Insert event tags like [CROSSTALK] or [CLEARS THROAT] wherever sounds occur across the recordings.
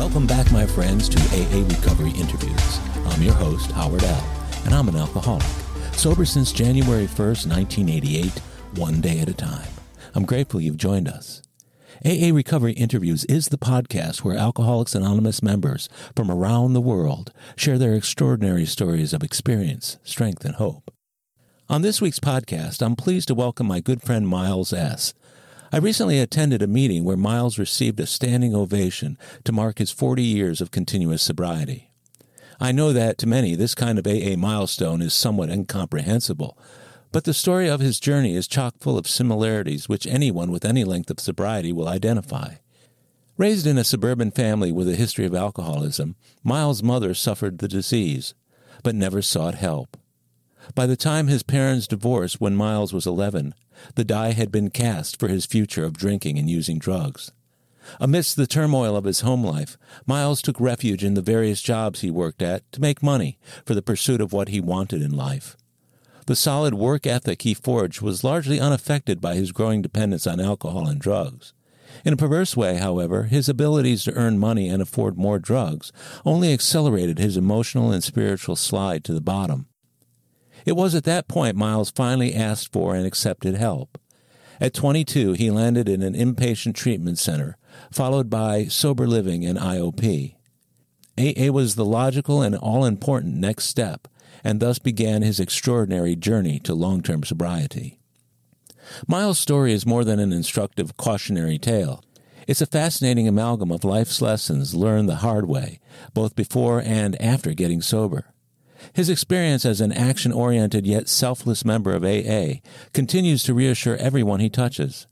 Welcome back, my friends, to AA Recovery Interviews. I'm your host, Howard L., and I'm an alcoholic. Sober since January 1st, 1988, one day at a time. I'm grateful you've joined us. AA Recovery Interviews is the podcast where Alcoholics Anonymous members from around the world share their extraordinary stories of experience, strength, and hope. On this week's podcast, I'm pleased to welcome my good friend Myles S. I recently attended a meeting where Myles received a standing ovation to mark his 40 years of continuous sobriety. I know that to many, this kind of AA milestone is somewhat incomprehensible, but the story of his journey is chock full of similarities which anyone with any length of sobriety will identify. Raised in a suburban family with a history of alcoholism, Myles' mother suffered the disease, but never sought help. By the time his parents divorced when Myles was 11, the die had been cast for his future of drinking and using drugs. Amidst the turmoil of his home life, Myles took refuge in the various jobs he worked at to make money for the pursuit of what he wanted in life. The solid work ethic he forged was largely unaffected by his growing dependence on alcohol and drugs. In a perverse way, however, his abilities to earn money and afford more drugs only accelerated his emotional and spiritual slide to the bottom. It was at that point Myles finally asked for and accepted help. At 22, he landed in an inpatient treatment center, followed by sober living and IOP. AA was the logical and all important next step, and thus began his extraordinary journey to long term sobriety. Myles' story is more than an instructive cautionary tale. It's a fascinating amalgam of life's lessons learned the hard way, both before and after getting sober. His experience as an action oriented yet selfless member of AA continues to reassure everyone he touches.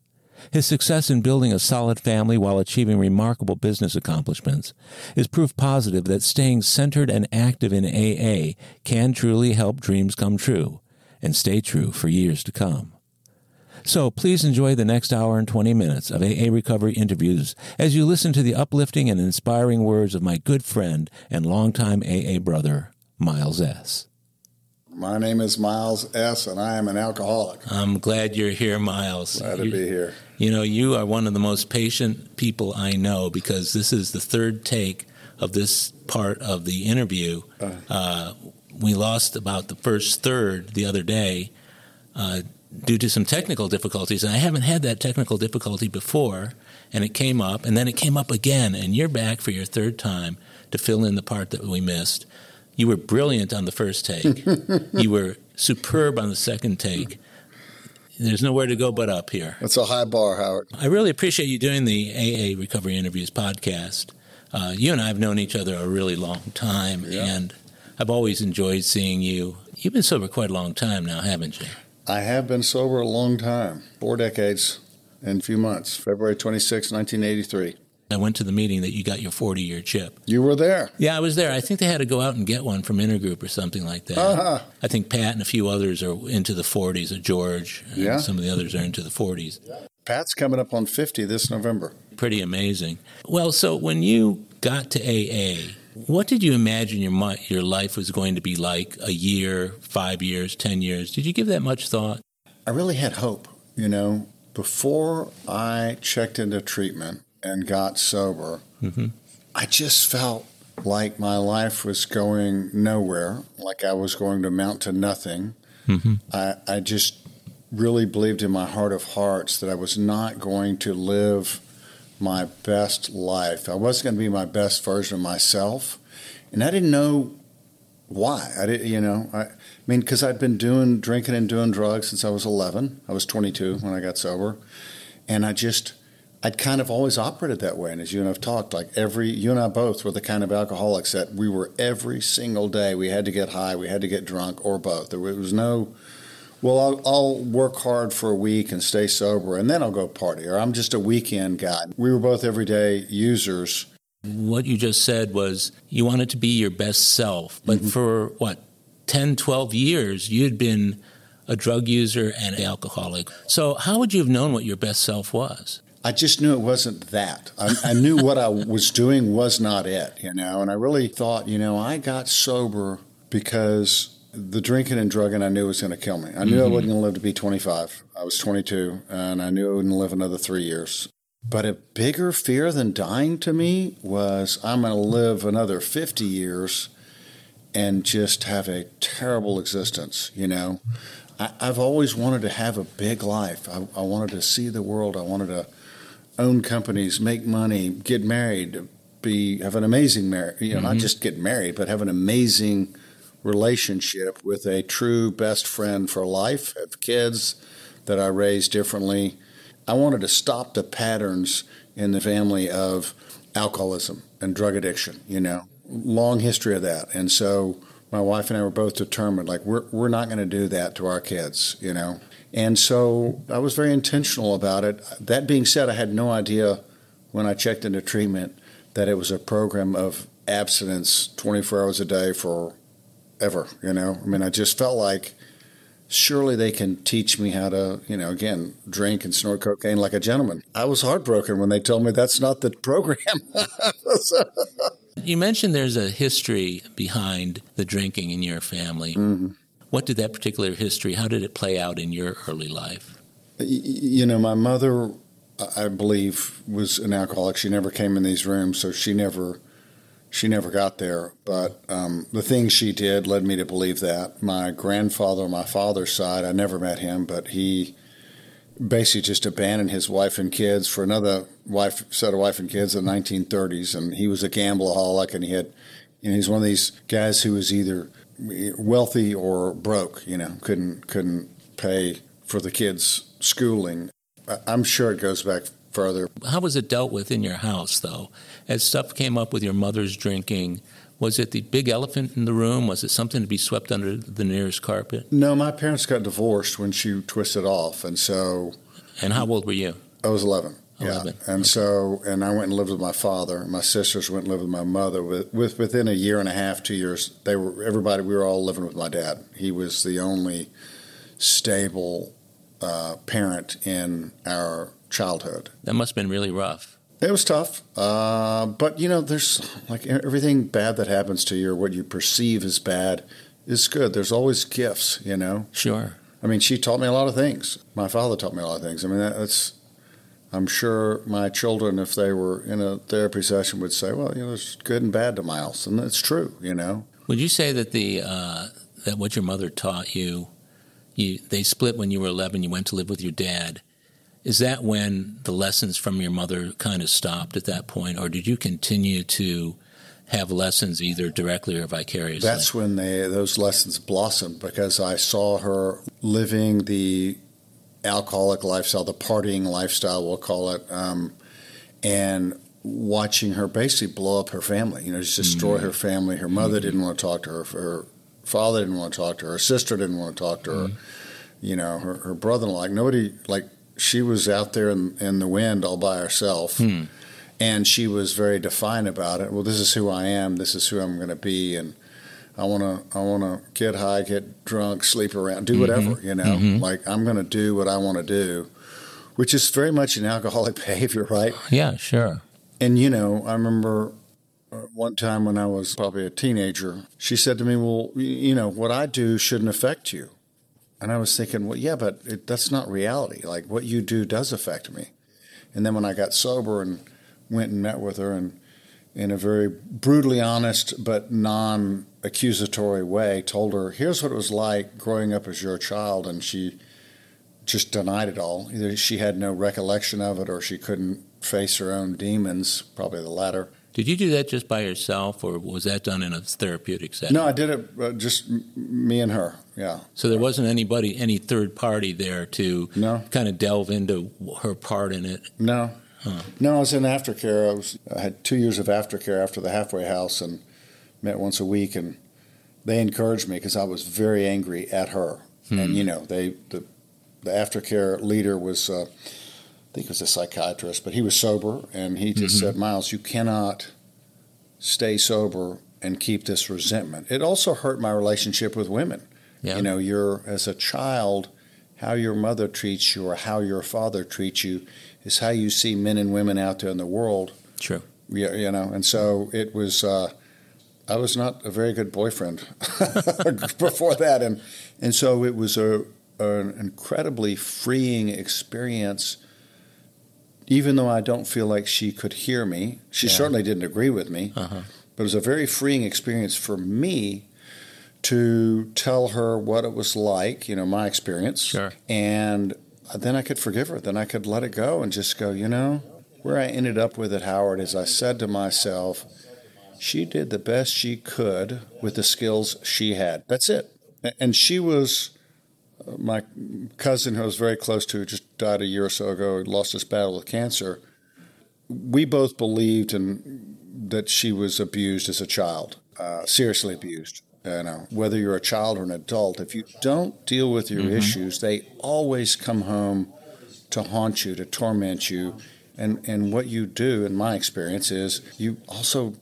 His success in building a solid family while achieving remarkable business accomplishments is proof positive that staying centered and active in AA can truly help dreams come true and stay true for years to come. So please enjoy the next hour and 20 minutes of AA Recovery interviews as you listen to the uplifting and inspiring words of my good friend and longtime AA brother, Myles S. My name is Myles S., and I am an alcoholic. I'm glad you're here, Myles. Glad to you, be here. You know, you are one of the most patient people I know because this is the third take of this part of the interview. Uh, uh, we lost about the first third the other day uh, due to some technical difficulties, and I haven't had that technical difficulty before. And it came up, and then it came up again, and you're back for your third time to fill in the part that we missed. You were brilliant on the first take. [LAUGHS] you were superb on the second take. There's nowhere to go but up here. That's a high bar, Howard. I really appreciate you doing the AA Recovery Interviews podcast. Uh, you and I have known each other a really long time, yeah. and I've always enjoyed seeing you. You've been sober quite a long time now, haven't you? I have been sober a long time, four decades and a few months. February 26, 1983. I went to the meeting that you got your 40 year chip. You were there? Yeah, I was there. I think they had to go out and get one from Intergroup or something like that. Uh-huh. I think Pat and a few others are into the 40s, or George. yeah. Some of the others are into the 40s. Pat's coming up on 50 this November. Pretty amazing. Well, so when you got to AA, what did you imagine your your life was going to be like a year, five years, ten years? Did you give that much thought? I really had hope. You know, before I checked into treatment, and got sober, mm-hmm. I just felt like my life was going nowhere, like I was going to amount to nothing. Mm-hmm. I, I just really believed in my heart of hearts that I was not going to live my best life. I wasn't going to be my best version of myself. And I didn't know why. I didn't, you know, I, I mean, because I'd been doing drinking and doing drugs since I was 11. I was 22 when I got sober. And I just, I'd kind of always operated that way. And as you and I've talked, like every, you and I both were the kind of alcoholics that we were every single day, we had to get high, we had to get drunk, or both. There was no, well, I'll, I'll work hard for a week and stay sober, and then I'll go party, or I'm just a weekend guy. We were both everyday users. What you just said was you wanted to be your best self, but mm-hmm. for what, 10, 12 years, you'd been a drug user and an alcoholic. So, how would you have known what your best self was? I just knew it wasn't that. I, I, knew what I was doing was not it, you know. And I really thought, you know, I got sober because the drinking and drugging I knew was going to kill me. I knew mm-hmm. I wasn't going to live to be 25. I was 22, and I knew I wouldn't live another three years. But a bigger fear than dying to me was I'm going to live another 50 years and just have a terrible existence, you know. I, have always wanted to have a big life. I, I, wanted to see the world. I wanted to own companies, make money, get married, be have an amazing marriage. You know, mm-hmm. not just get married, but have an amazing relationship with a true best friend for life. Have kids that I raised differently. I wanted to stop the patterns in the family of alcoholism and drug addiction. You know, long history of that, and so my wife and I were both determined, like we're we're not going to do that to our kids, you know. And so I was very intentional about it. That being said, I had no idea when I checked into treatment that it was a program of abstinence 24 hours a day for ever, you know. I mean, I just felt like surely they can teach me how to, you know, again, drink and snort cocaine like a gentleman. I was heartbroken when they told me that's not the [LAUGHS] program. You mentioned there's a history behind the drinking in your family. Mm-hmm. What did that particular history, how did it play out in your early life? You know, my mother, I believe, was an alcoholic. She never came in these rooms, so she never she never got there. But um, the things she did led me to believe that. My grandfather on my father's side, I never met him, but he basically just abandoned his wife and kids for another wife set of wife and kids in the 1930s, and he was a gambleaholic, and he had, you know, he's one of these guys who was either wealthy or broke, you know, couldn't couldn't pay for the kids' schooling. I'm sure it goes back further. How was it dealt with in your house, though? As stuff came up with your mother's drinking, was it the big elephant in the room? Was it something to be swept under the nearest carpet? No, my parents got divorced when she twisted off, and so. And how old were you? I was 11. 11. Yeah. And okay. so, and I went and lived with my father. My sisters went and lived with my mother. With, with within a year and a half, two years, they were everybody. We were all living with my dad. He was the only stable uh, parent in our childhood. That must have been really rough. It was tough, uh, but you know, there's like everything bad that happens to you, or what you perceive as bad, is good. There's always gifts, you know. Sure. I mean, she taught me a lot of things. My father taught me a lot of things. I mean, that's. I'm sure my children, if they were in a therapy session, would say, "Well, you know, there's good and bad to Myles," and that's true. You know. Would you say that the uh, that what your mother taught you, you they split when you were 11. You went to live with your dad is that when the lessons from your mother kind of stopped at that point, or did you continue to have lessons either directly or vicariously? That's when they, those lessons blossomed because I saw her living the alcoholic lifestyle, the partying lifestyle, we'll call it, um, and watching her basically blow up her family. You know, just destroy mm-hmm. her family. Her mother mm-hmm. didn't want to talk to her. Her father didn't want to talk to her. Her sister didn't want to talk to her. Mm-hmm. You know, her, her brother-in-law. Like nobody, like she was out there in, in the wind all by herself. Hmm. And she was very defiant about it. Well, this is who I am. This is who I'm going to be. And I want to I want to get high, get drunk, sleep around, do whatever, mm-hmm. you know. Mm-hmm. Like I'm going to do what I want to do, which is very much an alcoholic [LAUGHS] behavior, right? Yeah, sure. And you know, I remember uh, one time when I was probably a teenager, she said to me, "Well, you know, what I do shouldn't affect you." And I was thinking, well, yeah, but it, that's not reality. Like what you do does affect me. And then when I got sober and went and met with her and in a very brutally honest but non accusatory way, told her, here's what it was like growing up as your child. And she just denied it all. Either she had no recollection of it or she couldn't face her own demons, probably the latter. Did you do that just by yourself, or was that done in a therapeutic setting? No, I did it uh, just me and her. Yeah. So there wasn't anybody, any third party there to no. kind of delve into her part in it. No. Huh. No, I was in aftercare. I was I had two years of aftercare after the halfway house, and met once a week, and they encouraged me because I was very angry at her, hmm. and you know they the the aftercare leader was. Uh, I think he was a psychiatrist, but he was sober, and he just mm-hmm. said, "Myles, you cannot stay sober and keep this resentment." It also hurt my relationship with women. Yeah. You know, you're as a child, how your mother treats you or how your father treats you is how you see men and women out there in the world. True. You, you know, and so it was. Uh, I was not a very good boyfriend [LAUGHS] before that, and and so it was a an incredibly freeing experience even though I don't feel like she could hear me, she Yeah. certainly didn't agree with me. Uh-huh. But it was a very freeing experience for me to tell her what it was like, you know, my experience. Sure. And then I could forgive her. Then I could let it go and just go, you know, where I ended up with it, Howard, is I said to myself, she did the best she could with the skills she had. That's it. And she was uh, my cousin who I was very close to, just died a year or so ago, lost his battle with cancer. We both believed in that she was abused as a child, uh, seriously abused. You uh, know, whether you're a child or an adult, if you don't deal with your mm-hmm. issues, they always come home to haunt you, to torment you. And and what you do, in my experience, is you also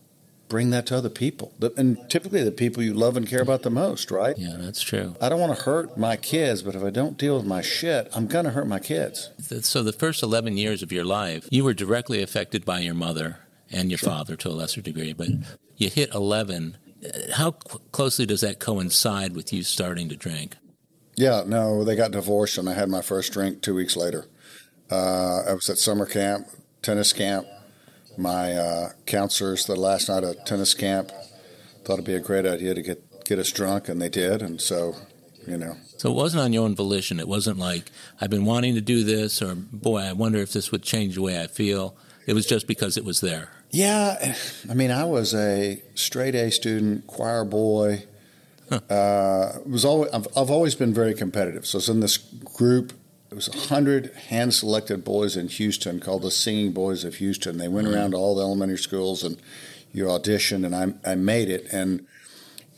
bring that to other people, and typically the people you love and care about the most, right? Yeah, that's true. I don't want to hurt my kids, but if I don't deal with my shit, I'm gonna hurt my kids. So the first 11 years of your life, you were directly affected by your mother and your father to a lesser degree, but you hit 11. How cl- closely does that coincide with you starting to drink? Yeah, no, they got divorced, and I had my first drink two weeks later. Uh, I was at summer camp, tennis camp. My uh, counselors, the last night of tennis camp, thought it'd be a great idea to get get us drunk, and they did. And so, you know, So it wasn't on your own volition. It wasn't like, I've been wanting to do this, or boy, I wonder if this would change the way I feel. It was just because it was there. Yeah, I mean, I was a straight A student, choir boy. Uh, was always I've, I've always been very competitive. So I was in this group. It was hundred hand-selected boys in Houston called the Singing Boys of Houston. They went around to all the elementary schools and you auditioned, and I I made it. And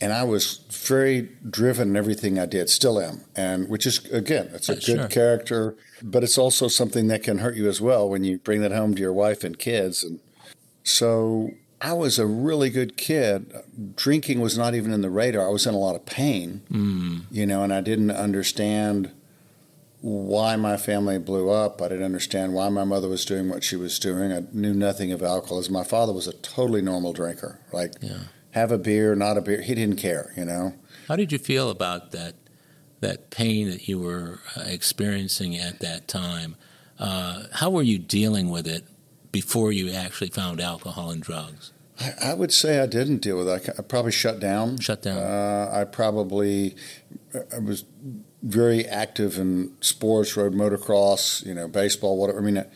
and I was very driven in everything I did, still am, and which is again, it's a good sure. character, but it's also something that can hurt you as well when you bring that home to your wife and kids. And so I was a really good kid. Drinking was not even in the radar. I was in a lot of pain, Mm. you know, and I didn't understand why my family blew up. I didn't understand why my mother was doing what she was doing. I knew nothing of alcoholism. My father was a totally normal drinker. Like, Yeah. Have a beer, not a beer. He didn't care, you know. How did you feel about that that pain that you were uh, experiencing at that time? Uh, how were you dealing with it before you actually found alcohol and drugs? I, I would say I didn't deal with it. I, I probably shut down. Shut down. Uh, I probably I was very active in sports, rode motocross, you know, baseball, whatever. I mean, I,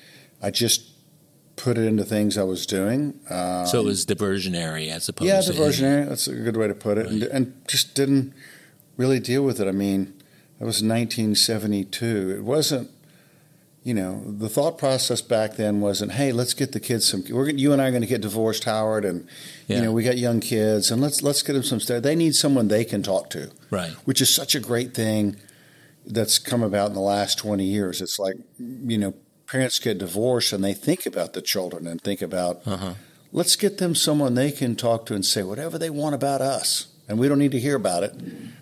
I just put it into things I was doing. Um, so it was diversionary as opposed yeah, to diversionary. That's a good way to put it, and, and just didn't really deal with it. I mean, that was 1972. It wasn't. You know, the thought process back then wasn't, "Hey, let's get the kids some. We're you and I are going to get divorced, Howard, and Yeah. you know we got young kids, and let's let's get them some stuff. They need someone they can talk to, Right. which is such a great thing that's come about in the last 20 years. It's like, you know, parents get divorced and they think about the children and think about Uh-huh. let's get them someone they can talk to and say whatever they want about us. And we don't need to hear about it,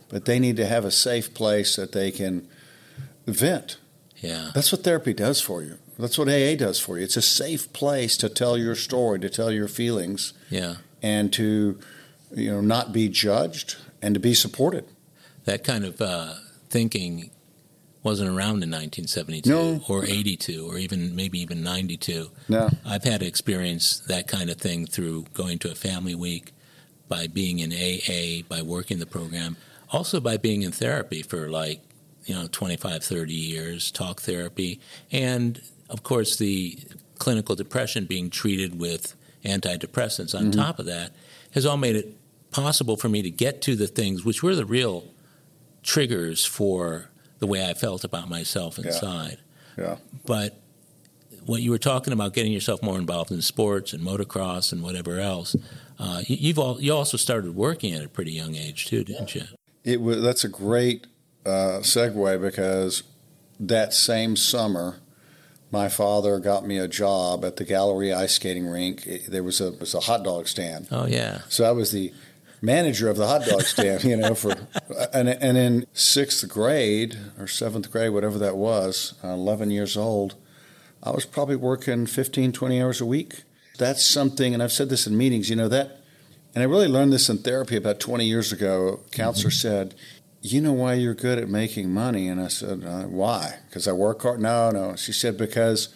but they need to have a safe place that they can vent. Yeah. That's what therapy does for you. That's what AA does for you. It's a safe place to tell your story, to tell your feelings, Yeah. and to you know not be judged and to be supported. That kind of uh, thinking wasn't around in 1972 No. or 82 or even maybe even 92. No. I've had to experience that kind of thing through going to a family week, by being in AA, by working the program, also by being in therapy for like, you know, 25, 30 years, talk therapy, and of course the clinical depression being treated with antidepressants on mm-hmm. top of that has all made it possible for me to get to the things which were the real triggers for the way I felt about myself inside. Yeah. But what you were talking about, getting yourself more involved in sports and motocross and whatever else, uh, you, you've all, you also started working at a pretty young age too, didn't you? It was that's a great uh, segue because that same summer, my father got me a job at the Galleria ice skating rink. It- there was a was a hot dog stand, Oh yeah, so I was the manager of the hot dog stand. You know, for and and in sixth grade or seventh grade, whatever that was, uh, eleven years old, I was probably working 15, 20 hours a week. That's something, and I've said this in meetings. You know that. And I really learned this in therapy about 20 years ago. Counselor said, You know why you're good at making money? And I said, uh, Why? Because I work hard? No, no. She said, Because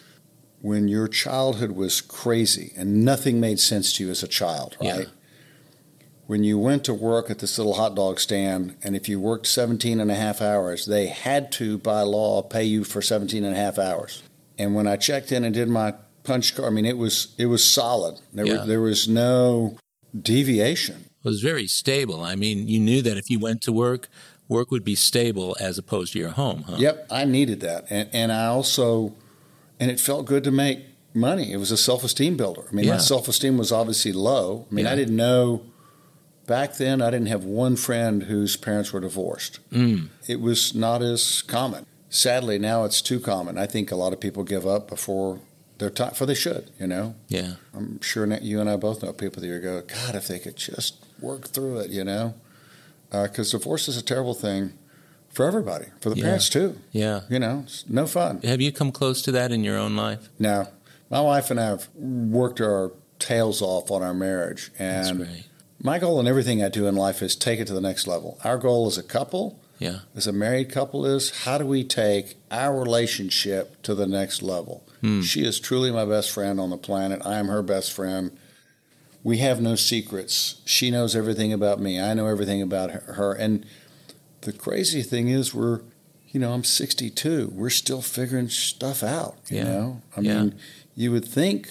when your childhood was crazy and nothing made sense to you as a child, right? Yeah. When you went to work at this little hot dog stand, and if you worked 17 and a half hours, they had to, by law, pay you for 17 and a half hours. And when I checked in and did my punch card, I mean, it was it was solid. There, Yeah. was, there was no deviation. It was very stable. I mean, you knew that if you went to work, work would be stable as opposed to your home, huh? Yep, I needed that, and and I also, and it felt good to make money. It was a self esteem builder. I mean, Yeah. my self esteem was obviously low. I mean, Yeah. I didn't know back then. I didn't have one friend whose parents were divorced. Mm. It was not as common. Sadly, now it's too common. I think a lot of people give up before their time, for they should. You know, Yeah. I'm sure you and I both know people that you go, God, if they could just work through it. You know, because divorce is a terrible thing for everybody, for the Yeah. parents too. Yeah. You know, it's no fun. Have you come close to that in your own life? Now, my wife and I have worked our tails off on our marriage, That's and. My goal in everything I do in life is take it to the next level. Our goal as a couple, Yeah. as a married couple, is how do we take our relationship to the next level? Hmm. She is truly my best friend on the planet. I am her best friend. We have no secrets. She knows everything about me. I know everything about her-. And the crazy thing is, we're, you know, I'm 62. We're still figuring stuff out. You Yeah. know, I Yeah. mean, you would think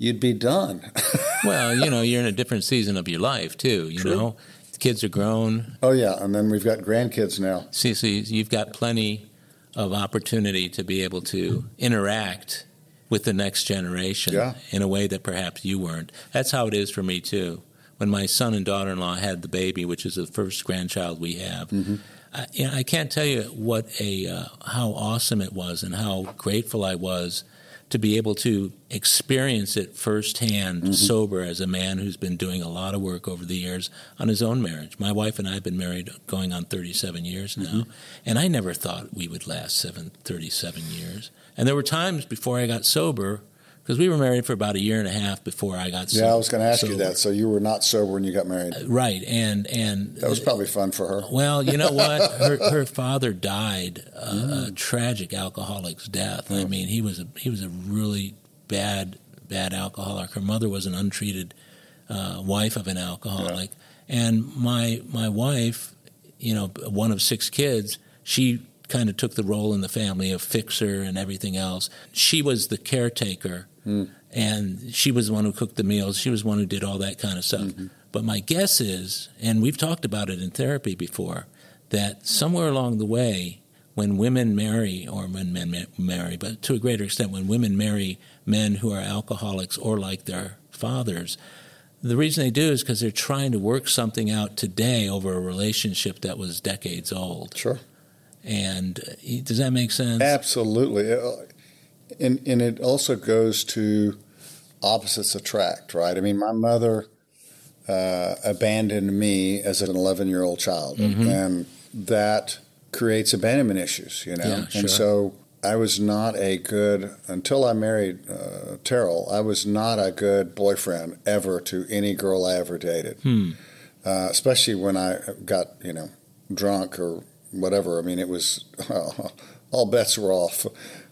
you'd be done. [LAUGHS] Well, you know, you're in a different season of your life too. You True. know, the kids are grown. oh yeah, and then we've got grandkids now. See, so you've got plenty of opportunity to be able to interact with the next generation Yeah. in a way that perhaps you weren't. That's how it is for me too. When my son and daughter-in-law had the baby, which is the first grandchild we have, Mm-hmm. I, you know, I can't tell you what a uh, how awesome it was and how grateful I was to be able to experience it firsthand, Mm-hmm. sober, as a man who's been doing a lot of work over the years on his own marriage. My wife and I have been married going on 37 years now, Mm-hmm. and I never thought we would last seven, 37 years. And there were times before I got sober, because we were married for about a year and a half before I got sober. Yeah, I was going to ask you that. So you were not sober when you got married. Right, and and That was probably fun for her. well, you know what? [LAUGHS] Her her father died uh, Mm. a tragic alcoholic's death. I mean, he was a he was a really bad bad alcoholic. Her mother was an untreated uh, wife of an alcoholic, and my my wife, you know, one of six kids, she kind of took the role in the family of fixer and everything else. She was the caretaker, Mm-hmm. and she was the one who cooked the meals. She was the one who did all that kind of stuff. Mm-hmm. But my guess is, and we've talked about it in therapy before, that somewhere along the way, when women marry, or when men ma- marry, but to a greater extent, when women marry men who are alcoholics or like their fathers, the reason they do is because they're trying to work something out today over a relationship that was decades old. Sure. And uh, does that make sense? Absolutely. Uh, And, and it also goes to opposites attract, right? I mean, my mother uh, abandoned me as an 11 year old child, Mm-hmm. and that creates abandonment issues, you know? Yeah, sure. And so I was not a good, until I married uh, Terrell, I was not a good boyfriend ever to any girl I ever dated, Hmm. uh, especially when I got, you know, drunk or whatever. I mean, it was [LAUGHS] all bets were off.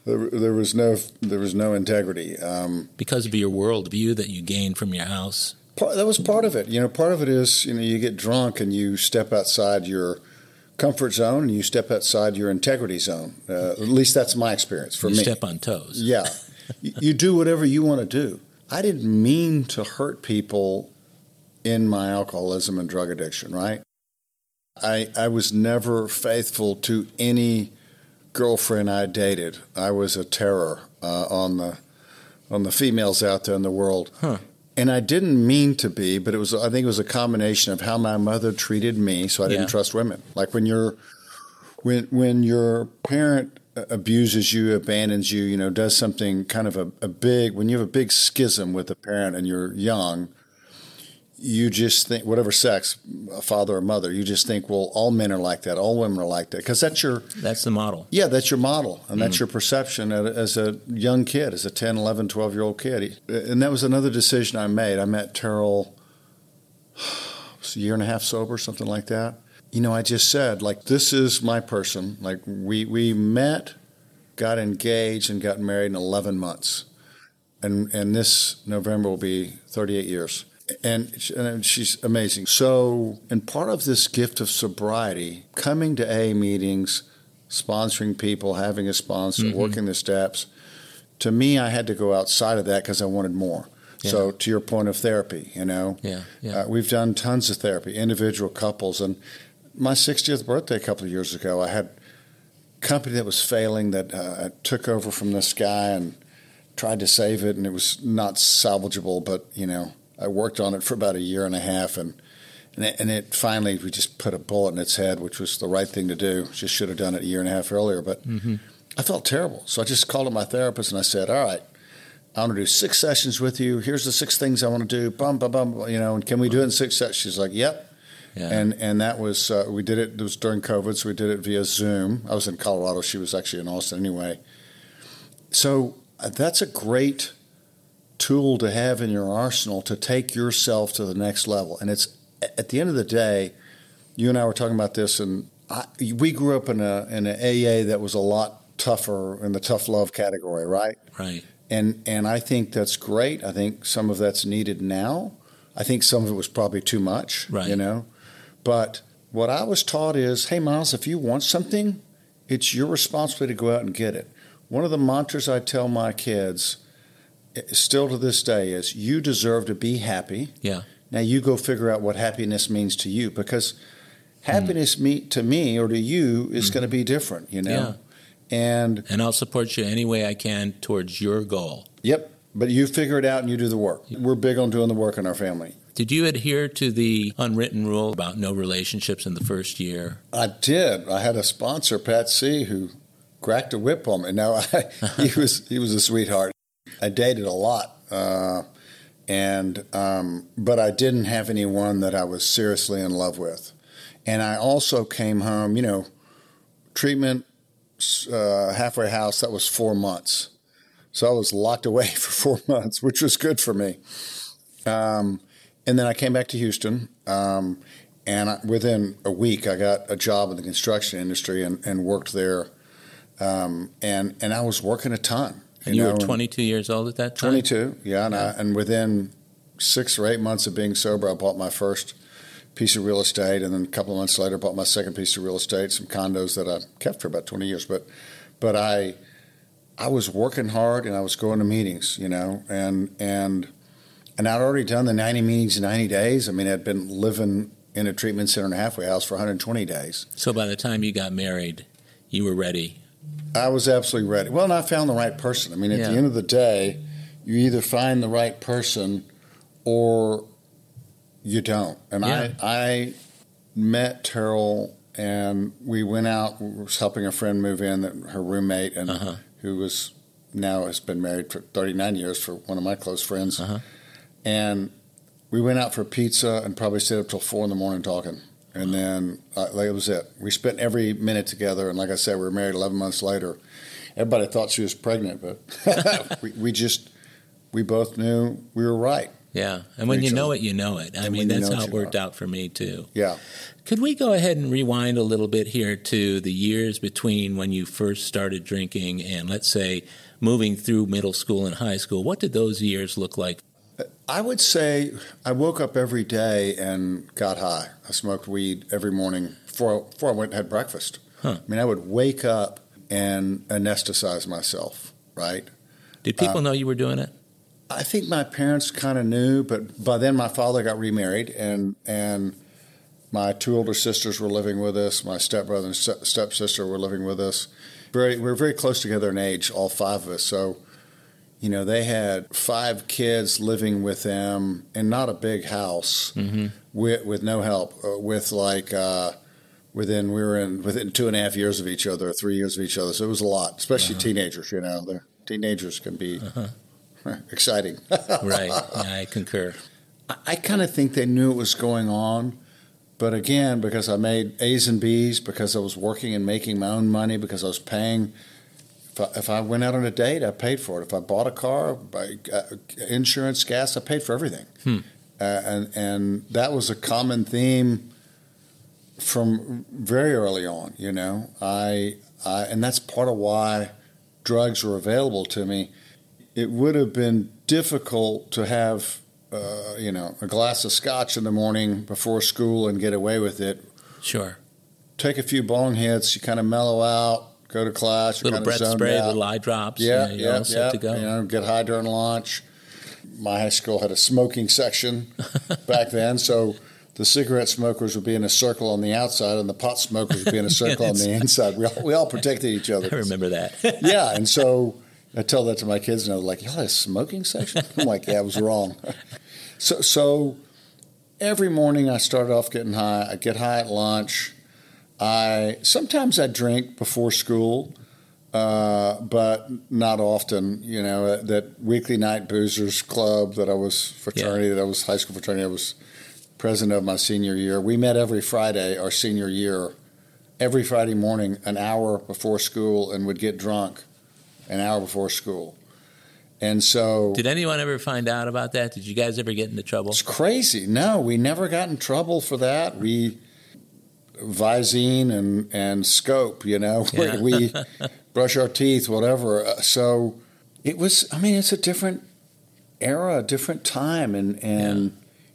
There, there was no there was no integrity. Um, Because of your worldview that you gained from your house. part, that was part of it. You know, part of it is you know you get drunk and you step outside your comfort zone and you step outside your integrity zone. Uh, at least that's my experience for you me. step on toes. Yeah, [LAUGHS] you, you do whatever you want to do. I didn't mean to hurt people in my alcoholism and drug addiction. Right. I I was never faithful to any girlfriend I dated. I was a terror uh, on the on the females out there in the world. Huh. And I didn't mean to be, but it was. I think it was a combination of how my mother treated me, so I didn't Yeah. trust women. Like when you're, when when your parent abuses you, abandons you, you know, does something kind of a, a big. When you have a big schism with a parent and you're young, you just think whatever sex, a father or mother, you just think, well, all men are like that, all women are like that, because that's your That's the model. yeah, that's your model, and that's mm. your perception as a young kid, as a 10, 11, 12 year old kid. And that was another decision I made. I met Terrell [SIGHS] was a year and a half sober, something like that. You know, I just said, like, this is my person. Like, we, we met, got engaged, and got married in 11 months. and and this November will be 38 years. And, and she's amazing. So, and part of this gift of sobriety, coming to A meetings, sponsoring people, having a sponsor, mm-hmm. working the steps, to me, I had to go outside of that because I wanted more. Yeah. So, to your point of therapy, you know, yeah, yeah. Uh, we've done tons of therapy, individual couples, and my 60th birthday a couple of years ago, I had a company that was failing that uh, took over from this guy and tried to save it, and it was not salvageable. But you know, I worked on it for about a year and a half, and and it, and it finally we just put a bullet in its head, which was the right thing to do. Just should have done it a year and a half earlier, but mm-hmm. I felt terrible. So I just called up my therapist and I said, "All right, I want to do six sessions with you. Here's the six things I want to do. Bum bum bum. You know, and can we do it in six sessions?" She's like, "Yep." Yeah. And and that was uh, we did it. It was during COVID, so we did it via Zoom. I was in Colorado. She was actually in Austin anyway. So uh, that's a great tool to have in your arsenal to take yourself to the next level. And it's at the end of the day, you and I were talking about this, and I, we grew up in a in an AA that was a lot tougher in the tough love category, right? Right. And and I think that's great. I think some of that's needed now. I think some of it was probably too much. Right. You know, but what I was taught is, hey, Myles, if you want something, it's your responsibility to go out and get it. One of the mantras I tell my kids, still to this day, is you deserve to be happy. Yeah. Now you go figure out what happiness means to you because happiness mm. me, to me or to you is mm. going to be different, you know? Yeah. And and I'll support you any way I can towards your goal. Yep. But you figure it out and you do the work. We're big on doing the work in our family. Did you adhere to the unwritten rule about no relationships in the first year? I did. I had a sponsor, Pat C, who cracked a whip on me. Now I, [LAUGHS] he was he was a sweetheart. I dated a lot, uh, and um, but I didn't have anyone that I was seriously in love with. And I also came home, you know, treatment uh, halfway house. That was four months, so I was locked away [LAUGHS] for four months, which was good for me. Um, and then I came back to Houston. Um, and within a week, I got a job in the construction industry and, and worked there. Um, and and I was working a ton. And you, you know, were 22 years old at that time. 22, yeah. And, yeah. I, and within six or eight months of being sober, I bought my first piece of real estate, and then a couple of months later, bought my second piece of real estate, some condos that I kept for about 20 years. But but I I was working hard, and I was going to meetings, you know, and and and I'd already done the 90 meetings in 90 days. I mean, I'd been living in a treatment center and a halfway house for 120 days. So by the time you got married, you were ready. I was absolutely ready. Well, and I found the right person. I mean, at yeah. the end of the day, you either find the right person or you don't. And yeah. I, I met Terrell and we went out, was helping a friend move in, that her roommate, and uh-huh. who was now has been married for 39 years for one of my close friends. Uh-huh and we went out for pizza and probably stayed up till four in the morning talking. And then uh, like, it was it. We spent every minute together. And like I said, we were married 11 months later. Everybody thought she was pregnant, but [LAUGHS] we, we, just, we both knew we were right. Yeah. And when you know it, you know it. I and mean, that's how it worked out for me, too. Yeah. Could we go ahead and rewind a little bit here to the years between when you first started drinking and, let's say, moving through middle school and high school? What did those years look like I would say I woke up every day and got high. I smoked weed every morning before, before I went and had breakfast. Huh. I mean, I would wake up and anesthetize myself, right? Did people know you were doing it? I think my parents kind of knew, but by then my father got remarried, and and my two older sisters were living with us. My stepbrother and stepsister were living with us. Very, we were very close together in age, all five of us. So you know, they had five kids living with them in not a big house mm-hmm. with, with no help, uh, with like, uh, within, we were in within two and a half years of each other, three years of each other. So it was a lot, especially uh-huh. teenagers, you know, the teenagers can be uh-huh. [LAUGHS] exciting. [LAUGHS] right. Yeah, I concur. I, I kind of think they knew it was going on. But again, because I made A's and B's, because I was working and making my own money, because I was paying if I, if I went out on a date, I paid for it. If I bought a car, by, uh, insurance, gas, I paid for everything. Hmm. Uh, and and that was a common theme from very early on. You know, I, I and that's part of why drugs were available to me. it would have been difficult to have, uh, you know, a glass of scotch in the morning before school and get away with it. Sure. Take a few bong hits, you kind of mellow out, go to class, little breath spray, out. little eye drops. Yeah, yeah, yeah. You know, get high during lunch. My high school had a smoking section [LAUGHS] back then, so the cigarette smokers would be in a circle on the outside, and the pot smokers would be in a [LAUGHS] circle on the inside. We all, we all protected each [LAUGHS] other. I remember that. yeah, and so I tell that to my kids, and they're like, "Y'all had a smoking section?" I'm like, "Yeah, I was wrong." so, so every morning I started off getting high. I get high at lunch. I sometimes I drink before school, uh, but not often. You know that weekly night boozers club that I was fraternity, yeah. that I was high school fraternity. I was president of my senior year. We met every Friday our senior year, every Friday morning, an hour before school, and would get drunk an hour before school. And so, did anyone ever find out about that? Did you guys ever get into trouble? It's crazy. No, we never got in trouble for that. We Visine and and scope, you know, [LAUGHS] yeah. we [LAUGHS] brush our teeth, whatever. Uh, so it was. I mean, it's a different era, a different time, and and yeah.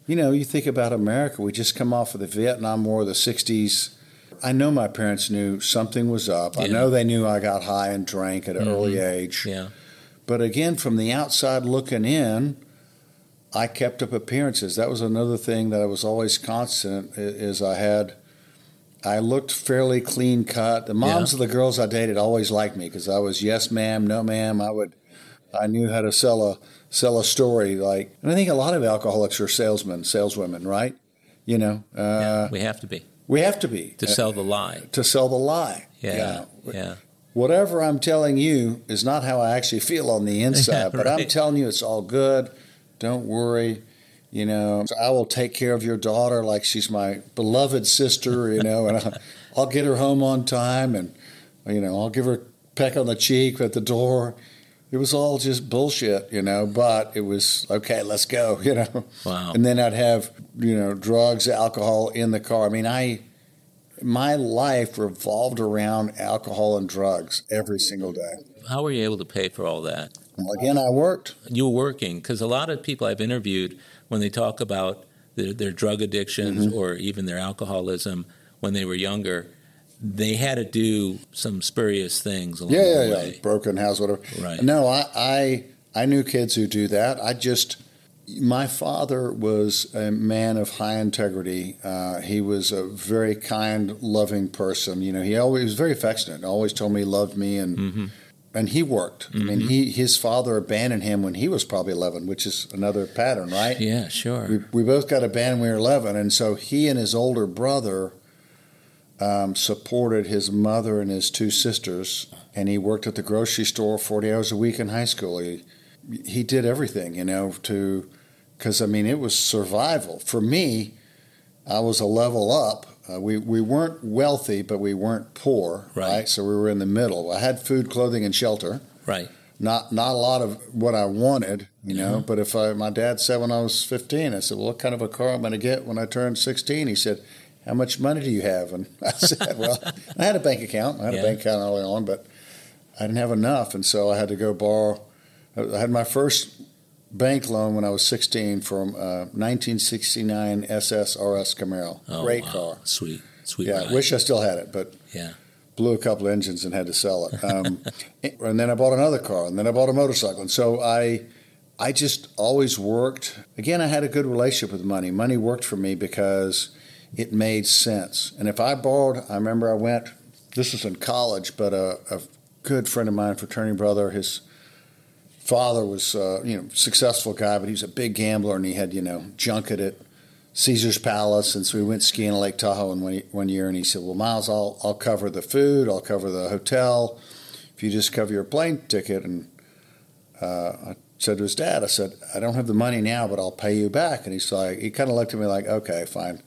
you know, you think about America. We just come off of the Vietnam War, the '60s I know my parents knew something was up. Yeah. I know they knew I got high and drank at an mm-hmm. early age. Yeah. But again, from the outside looking in, I kept up appearances. That was another thing that I was always constant. Is I had, I looked fairly clean cut. The moms yeah. of the girls I dated always liked me because I was yes ma'am, no ma'am. I would, I knew how to sell a sell a story. Like, and I think a lot of alcoholics are salesmen, saleswomen, right? You know, uh, yeah, we have to be. We have to be to sell the lie. To sell the lie. Yeah, yeah. yeah. Whatever I'm telling you is not how I actually feel on the [LAUGHS] inside, but I'm telling you it's all good. Don't worry. You know, I will take care of your daughter like she's my beloved sister. You know, and I'll, I'll get her home on time, and you know, I'll give her a peck on the cheek at the door it was all just bullshit, you know, but it was okay, let's go, [LAUGHS] you know. Wow. And then I'd have, you know, drugs, alcohol in the car. I mean, I my life revolved around alcohol and drugs every single day. How were you able to pay for all that? Well, again, I worked. You were working because a lot of people I've interviewed when they talk about their, their drug addictions mm-hmm. or even their alcoholism when they were younger, they had to do some spurious things along yeah, yeah, the way. Yeah, broken house, whatever. Right. No, I, I, I knew kids who do that. I just, my father was a man of high integrity. Uh, he was a very kind, loving person. You know, he always was very affectionate. Always told me he loved me, and mm-hmm. And he worked. Mm-hmm. I mean, mm-hmm. he his father abandoned him when he was probably eleven, which is another pattern, right? Yeah, sure. We, we both got abandoned when we were eleven, and so he and his older brother um, supported his mother and his two sisters, and he worked at the grocery store 40 hours a week in high school. He, he did everything, you know, to, because I mean, it was survival. For me, I was a level up. Uh, we, we weren't wealthy, but we weren't poor, right. right? So we were in the middle. I had food, clothing, and shelter. Right. Not not a lot of what I wanted, you know. Mm-hmm. But if I, my dad said when I was 15, I said, "Well, what kind of a car am I'm going to get when I turn 16?" He said, how much money do you have? And [LAUGHS] I said, well, [LAUGHS] I had a bank account. I had yeah. a bank account early on, but I didn't have enough. And so I had to go borrow. I had my first bank loan when I was 16 from a 1969 SS RS Camaro. Oh, Great wow. car. Sweet, sweet. Yeah, ride. wish I still had it, but yeah. blew a couple engines and had to sell it. Um, [LAUGHS] and then I bought another car, and then I bought a motorcycle. And so I, I just always worked. Again, I had a good relationship with money. Money worked for me because – it made sense. And if I borrowed, I remember I went, this was in college, but a, a good friend of mine, fraternity brother, his father was, uh, you know, successful guy, but he was a big gambler and he had, you know, junket at Caesar's Palace. And so we went skiing in Lake Tahoe in one, one year and he said, well, Myles, I'll, I'll cover the food, I'll cover the hotel if you just cover your plane ticket. And uh, I said to his dad, I said, I don't have the money now, but I'll pay you back. And he's like, he kind of looked at me like, okay, fine.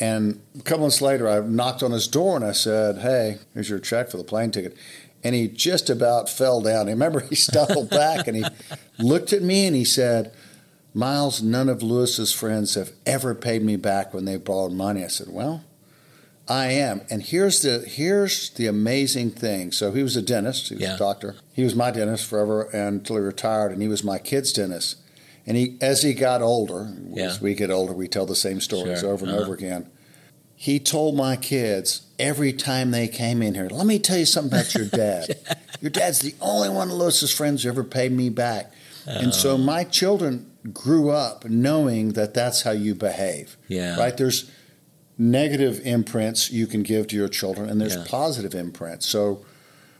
And a couple months later, I knocked on his door and I said, Hey, here's your check for the plane ticket. And he just about fell down. I remember he stumbled back and he looked at me and he said, Myles, none of Lewis's friends have ever paid me back when they borrowed money. I said, Well, I am. And here's the here's the amazing thing. So he was a dentist, he was Yeah. a doctor. He was my dentist forever until he retired and he was my kid's dentist. And he as he got older, Yeah. as we get older, we tell the same stories Sure. over and Uh-huh. over again. He told my kids every time they came in here, let me tell you something about your [LAUGHS] dad. your dad's the only one of Lewis's friends who ever paid me back. And so Oh. my children grew up knowing that that's how you behave Yeah. right? There's negative imprints you can give to your children, and there's Yeah. positive imprints. So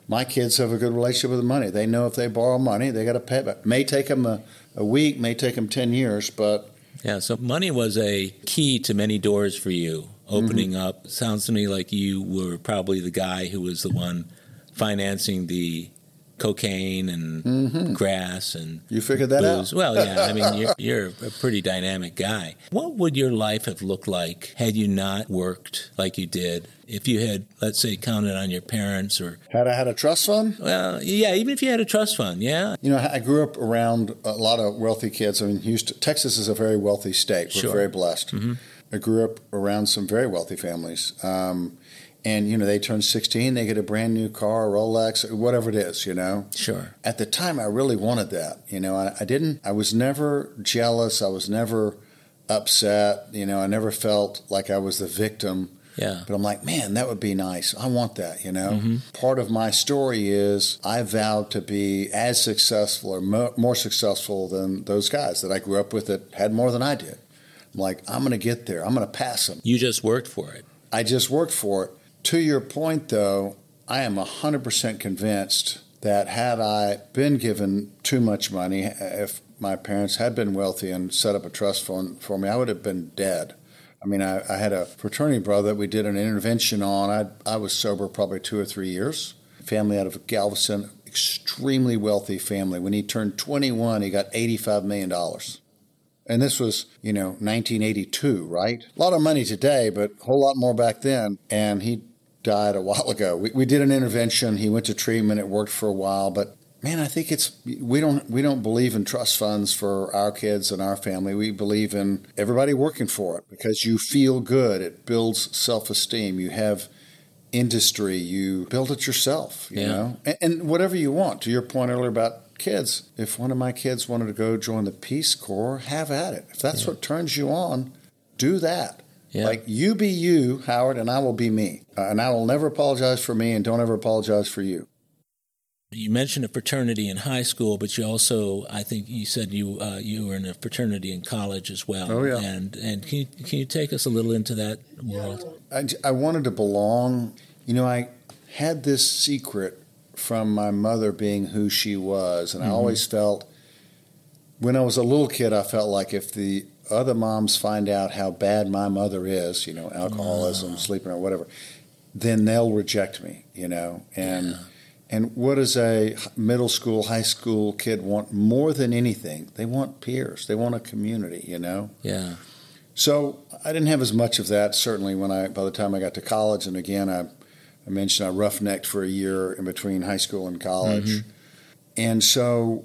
my kids have a good relationship with money. They know if they borrow money, they got to pay it back. May take them a, a week, may take them 10 years, but Yeah, so money was a key to many doors for you, opening Mm-hmm. up. Sounds to me like you were probably the guy who was the one financing the cocaine and grass and you figured Mm-hmm. that booze. out. Well, yeah, I mean, you're, [LAUGHS] you're a pretty dynamic guy. What would your life have looked like had you not worked like you did? If you had, let's say, counted on your parents or, Had I had a trust fund? well, yeah, even if you had a trust fund, yeah. You know, I grew up around a lot of wealthy kids. I mean, Houston, Texas is a very wealthy state. We're Sure. very blessed. I grew up around some very wealthy families. Um, and, you know, they turn 16, they get a brand new car, Rolex, whatever it is, you know. Sure. at the time I really wanted that. You know, I, I didn't, I was never jealous. I was never upset. You know, I never felt like I was the victim. Yeah. But I'm like, man, that would be nice. I want that, you know? Part of my story is I vowed to be as successful or mo- more successful than those guys that I grew up with that had more than I did. I'm like, I'm going to get there. I'm going to pass them. You just worked for it. I just worked for it. To your point, though, I am 100% convinced that had I been given too much money, if my parents had been wealthy and set up a trust fund for me, I would have been dead. I mean, I, I had a fraternity brother that we did an intervention on. I, I was sober probably two or three years. Family out of Galveston, extremely wealthy family. When he turned 21, he got $85 million. And this was, you know, 1982, right? A lot of money today, but a whole lot more back then. And he died a while ago. We, we did an intervention. He went to treatment. It worked for a while, but man, I think it's we don't we don't believe in trust funds for our kids and our family. We believe in everybody working for it because you feel good. It builds self esteem. You have industry. You build it yourself. You Yeah. know, and, and whatever you want. To your point earlier about kids, if one of my kids wanted to go join the Peace Corps, have at it. If that's what turns you on, do that. Yeah. Like you be you, Howard, and I will be me, uh, and I will never apologize for me, and don't ever apologize for you. You mentioned a fraternity in high school, but you also, I think you said you uh, you were in a fraternity in college as well. Oh, yeah. And and can you, can you take us a little into that world? I, I wanted to belong. You know, I had this secret from my mother being who she was, and I mm-hmm. always felt when I was a little kid, I felt like if the other moms find out how bad my mother is, you know, alcoholism, sleeping or whatever, then they'll reject me, you know, and. And what does a middle school, high school kid want more than anything? They want peers. They want a community, you know? Yeah. So I didn't have as much of that certainly when I by the time I got to college. And again, I, I mentioned I roughnecked for a year in between high school and college. And so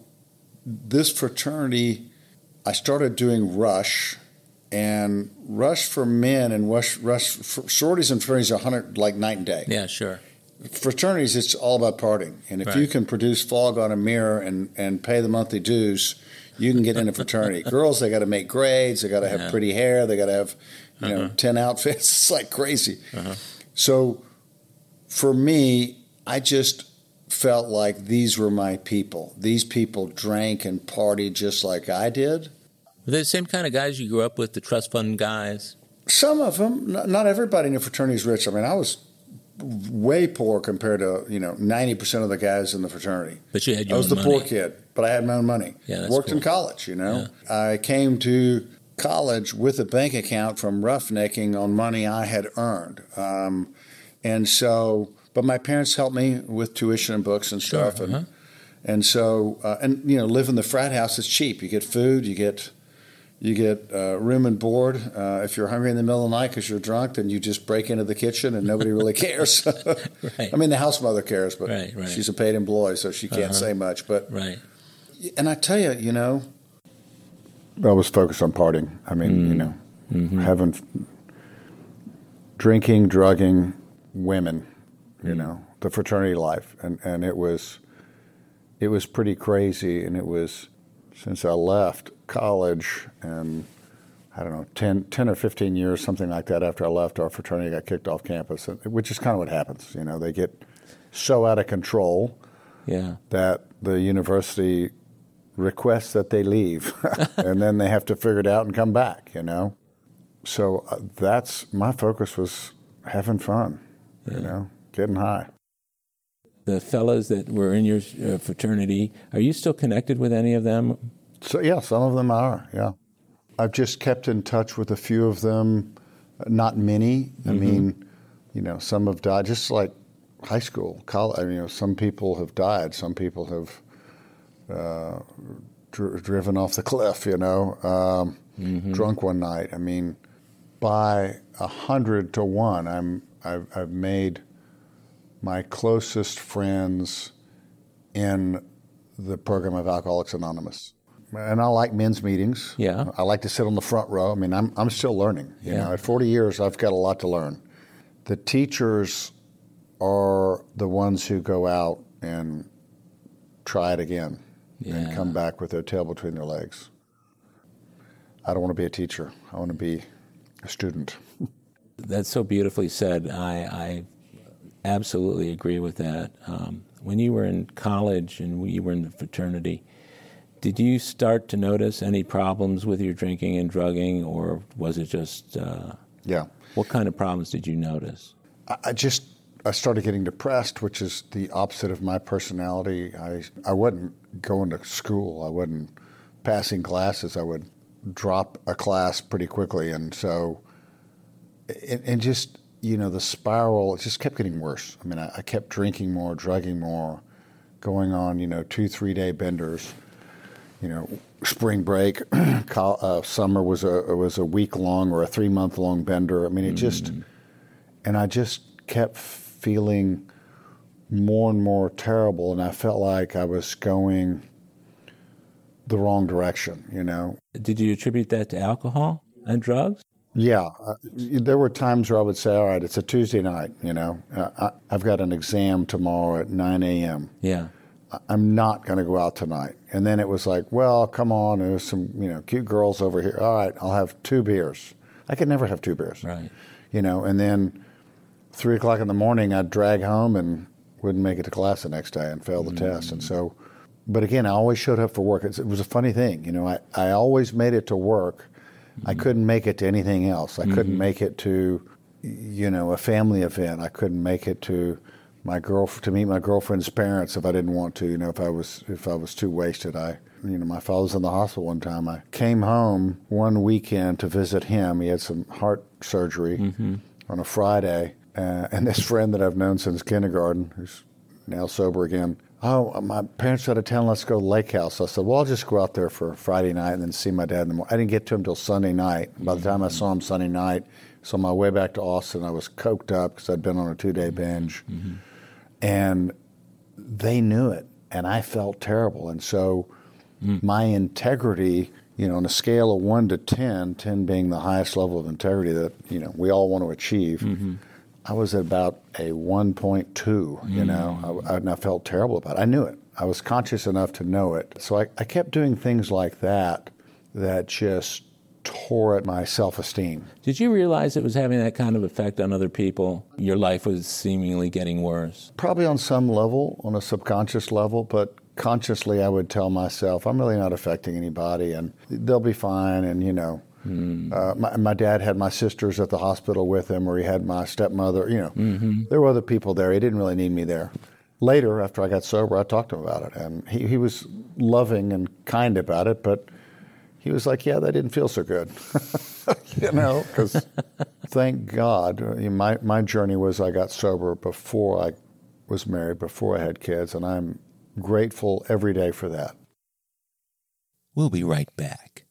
this fraternity, I started doing Rush, and Rush for men and Rush Rush for sororities and fraternities are hundred like night and day. Yeah, sure. Fraternities, it's all about partying, and if you can produce fog on a mirror and and pay the monthly dues, you can get into a [LAUGHS] fraternity. Girls, they got to make grades, they got to have Yeah. pretty hair, they got to have you know ten outfits. [LAUGHS] It's like crazy. Uh-huh. So for me, I just felt like these were my people. These people drank and partied just like I did. Were they the same kind of guys you grew up with, the trust fund guys? Some of them, not, everybody in the fraternity is rich. I mean, I was way poor compared to you know ninety percent of the guys in the fraternity. But you had your I was the money. poor kid, but I had my own money. Yeah, that's Worked in college, you know. I came to college with a bank account from roughnecking on money I had earned, um, and so. But my parents helped me with tuition and books and Sure, stuff, and uh-huh. and so uh, and you know, live in the frat house is cheap. You get food, you get you get uh, room and board. Uh, if you're hungry in the middle of the night because you're drunk, then you just break into the kitchen and nobody really [LAUGHS] cares. [LAUGHS] Right. I mean, the house mother cares, but Right, right. she's a paid employee, so she can't Uh-huh. say much. But Right. and I tell you, you know, I was focused on partying. I mean, you know, Mm-hmm. having drinking, drugging women, you know, the fraternity life. And, and it was it was pretty crazy and it was since I left college and I don't know, 10, 10 or 15 years, something like that, after I left, our fraternity got kicked off campus, which is kind of what happens. You know, they get so out of control Yeah. that the university requests that they leave, [LAUGHS] and then they have to figure it out and come back. You know, so uh, that's my focus was having fun. You know, getting high. The fellows that were in your uh, fraternity, are you still connected with any of them? So yeah, some of them are. Yeah, I've just kept in touch with a few of them. Not many. I mean, you know, some have died. Just like high school, college. I mean, you know, some people have died. Some people have uh, dr- driven off the [LAUGHS] cliff. You know, um, drunk one night. I mean, by a hundred to one, I'm I've, I've made my closest friends in the program of Alcoholics Anonymous. And I like men's meetings. Yeah. I like to sit on the front row. I mean, I'm, I'm still learning. You Yeah. know, at 40 years, I've got a lot to learn. The teachers are the ones who go out and try it again Yeah. and come back with their tail between their legs. I don't want to be a teacher. I want to be a student. [LAUGHS] That's so beautifully said. I, I absolutely agree with that. Um, when you were in college and you were in the fraternity, did you start to notice any problems with your drinking and drugging, or was it just uh, Yeah. what kind of problems did you notice? I- I just I started getting depressed, which is the opposite of my personality. I I wasn't going to school. I wasn't passing classes. I would drop a class pretty quickly, and so and, and just you know the spiral. It just kept getting worse. I mean, I, I kept drinking more, drugging more, going on you know two three day benders. You know, spring break, [CLEARS THROAT] uh, summer was a was a week long or a three month long bender. I mean, it just and I just kept feeling more and more terrible, and I felt like I was going the wrong direction. You know, Did you attribute that to alcohol and drugs? Yeah. Uh, there were times where I would say, "All right, it's a Tuesday night. You know, uh, I, I've got an exam tomorrow at 9 a.m. Yeah. I'm not going to go out tonight." And then it was like, "Well, come on, there's some you know cute girls over here. All right, I'll have two beers. I could never have two beers." Right. you know, and then three o'clock in the morning, I'd drag home and wouldn't make it to class the next day and fail the test. And so, but again, I always showed up for work. It's, it was a funny thing, you know. I, I always made it to work. I couldn't make it to anything else. I couldn't make it to, you know, a family event. I couldn't make it to my girl to meet my girlfriend's parents if I didn't want to. You know, if I was if I was too wasted, I you know my father was in the hospital one time. I came home one weekend to visit him. He had some heart surgery on a Friday, uh, and this friend that I've known since kindergarten, who's now sober again. Oh, my parents are out of town. Let's go to Lake House. I said, well, I'll just go out there for Friday night and then see my dad in the morning. I didn't get to him until Sunday night. By the time I saw him Sunday night, so on my way back to Austin, I was coked up because I'd been on a two-day mm-hmm. binge, mm-hmm. and they knew it, and I felt terrible. And so mm. my integrity, you know, on a scale of one to 10, 10 being the highest level of integrity that, you know, we all want to achieve, mm-hmm. I was at about a 1.2, you mm. know, I, I, and I felt terrible about it. I knew it. I was conscious enough to know it. So I, I kept doing things like that that just tore at my self esteem. Did you realize it was having that kind of effect on other people? Your life was seemingly getting worse. Probably on some level, on a subconscious level, but consciously I would tell myself, I'm really not affecting anybody and they'll be fine. And, you know, uh, my, my dad had my sisters at the hospital with him, or he had my stepmother. You know, there were other people there. He didn't really need me there. Later, after I got sober, I talked to him about it, and he, he was loving and kind about it, but he was like, "Yeah, that didn't feel so good," [LAUGHS] you know, because thank God, uh, my my journey was I got sober before I was married, before I had kids, and I'm grateful every day for that. We'll be right back.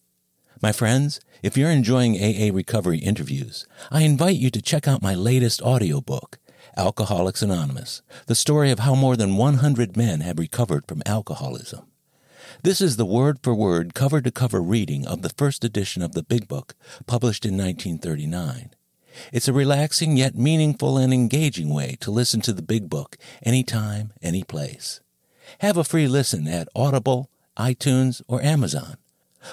My friends, if you're enjoying AA recovery interviews, I invite you to check out my latest audiobook, Alcoholics Anonymous, the story of how more than 100 men have recovered from alcoholism. This is the word for word, cover to cover reading of the first edition of the Big Book, published in 1939. It's a relaxing yet meaningful and engaging way to listen to the Big Book anytime, any place. Have a free listen at Audible, iTunes, or Amazon.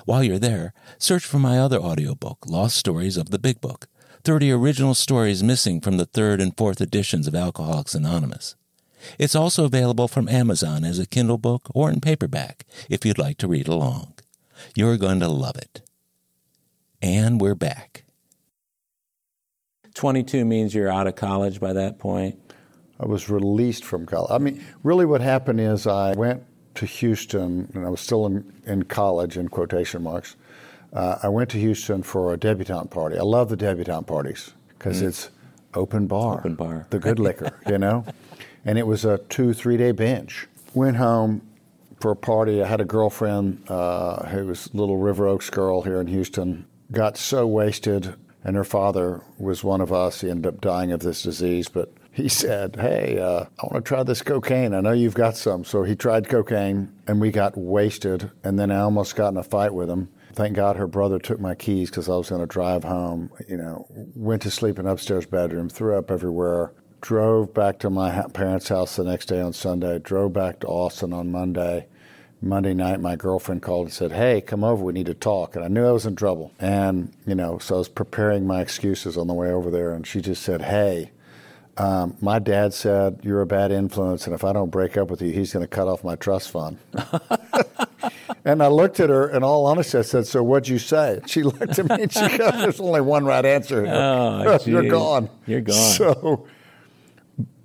While you're there, search for my other audiobook, Lost Stories of the Big Book 30 original stories missing from the third and fourth editions of Alcoholics Anonymous. It's also available from Amazon as a Kindle book or in paperback if you'd like to read along. You're going to love it. And we're back. 22 means you're out of college by that point? I was released from college. I mean, really what happened is I went to Houston, and I was still in, in college, in quotation marks. Uh, I went to Houston for a debutante party. I love the debutante parties because mm. it's open bar. Open bar. The good [LAUGHS] liquor, you know? And it was a two, three day binge. Went home for a party. I had a girlfriend uh, who was a little River Oaks girl here in Houston. Got so wasted, and her father was one of us. He ended up dying of this disease, but he said, Hey, uh, I want to try this cocaine. I know you've got some. So he tried cocaine, and we got wasted. And then I almost got in a fight with him. Thank God her brother took my keys because I was going to drive home. You know, went to sleep in upstairs bedroom, threw up everywhere. Drove back to my parents' house the next day on Sunday. Drove back to Austin on Monday. Monday night, my girlfriend called and said, Hey, come over, we need to talk. And I knew I was in trouble. And, you know, so I was preparing my excuses on the way over there. And she just said, Hey, um, my dad said, You're a bad influence, and if I don't break up with you, he's going to cut off my trust fund. [LAUGHS] and I looked at her, in all honesty, I said, So what'd you say? She looked at me and she goes, There's only one right answer. Oh, [LAUGHS] You're gone. You're gone. So,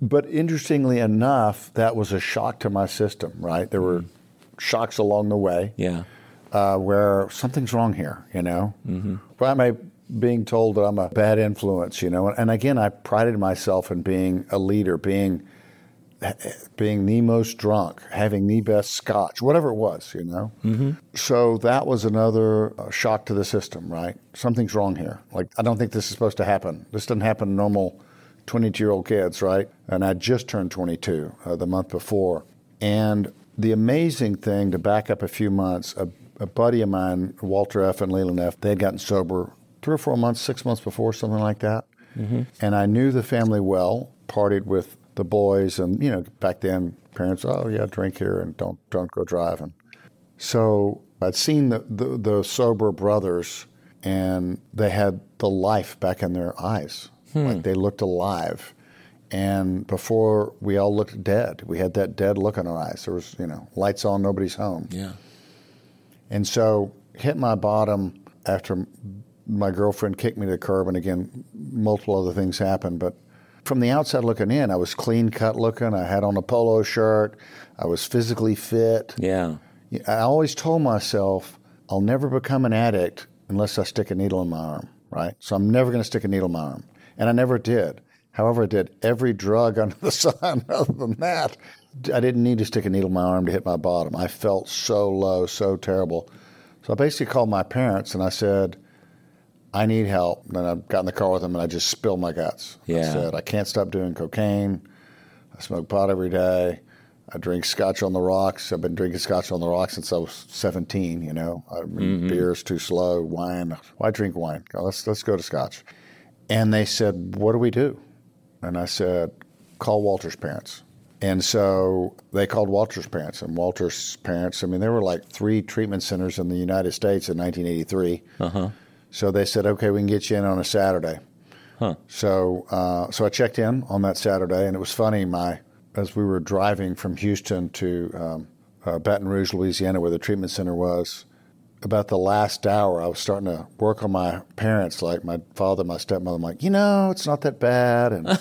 but interestingly enough, that was a shock to my system, right? There were shocks along the way. Yeah. Uh, where something's wrong here, you know? Mm-hmm. Am I being told that I'm a bad influence, you know. And again, I prided myself in being a leader, being being the most drunk, having the best scotch, whatever it was, you know. Mm-hmm. So that was another uh, shock to the system, right? Something's wrong here. Like I don't think this is supposed to happen. This doesn't happen to normal 22-year-old kids, right? And I just turned 22 uh, the month before, and the amazing thing to back up a few months, a, a buddy of mine, Walter F. and Leland F., they had gotten sober three or four months, six months before, something like that. Mm-hmm. And I knew the family well, partied with the boys, and you know, back then parents, oh yeah, drink here and don't don't go driving. So I'd seen the, the, the sober brothers, and they had the life back in their eyes, hmm. like they looked alive. And before we all looked dead, we had that dead look in our eyes. There was, you know, lights on, nobody's home. Yeah. And so hit my bottom after my girlfriend kicked me to the curb, and again, multiple other things happened. But from the outside looking in, I was clean cut looking. I had on a polo shirt. I was physically fit. Yeah. I always told myself, I'll never become an addict unless I stick a needle in my arm, right? So I'm never going to stick a needle in my arm. And I never did. However, I did every drug [LAUGHS] under the sun. Other than that, I didn't need to stick a needle in my arm to hit my bottom. I felt so low, so terrible. So I basically called my parents and I said, I need help. And I got in the car with him and I just spilled my guts. Yeah. I said, I can't stop doing cocaine. I smoke pot every day. I drink scotch on the rocks. I've been drinking scotch on the rocks since I was 17, you know. I mean, mm-hmm. Beer's too slow. Wine. Why drink wine? Let's, let's go to scotch. And they said, What do we do? And I said, Call Walter's parents. And so they called Walter's parents. And Walter's parents, I mean, there were like three treatment centers in the United States in 1983. Uh-huh. So they said, okay, we can get you in on a Saturday. Huh. So, uh, so I checked in on that Saturday, and it was funny. My as we were driving from Houston to um, uh, Baton Rouge, Louisiana, where the treatment center was, about the last hour, I was starting to work on my parents, like my father, my stepmother. I'm like, you know, it's not that bad, and [LAUGHS]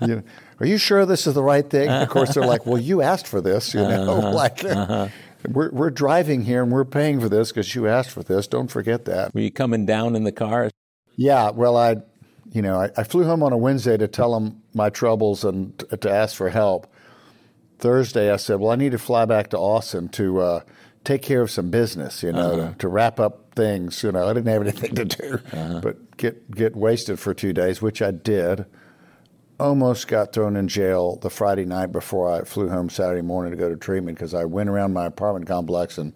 you know, are you sure this is the right thing? of course, they're like, well, you asked for this, you know, uh-huh. [LAUGHS] like. Uh-huh we're, we're driving here and we're paying for this because you asked for this. Don't forget that. Were you coming down in the car? Yeah. Well, I, you know, I, I flew home on a Wednesday to tell them my troubles and t- to ask for help. Thursday, I said, well, I need to fly back to Austin to uh, take care of some business, you know, uh-huh. to, to, wrap up things. You know, I didn't have anything to do, uh-huh. but get get wasted for two days, which I did almost got thrown in jail the Friday night before I flew home Saturday morning to go to treatment because I went around my apartment complex and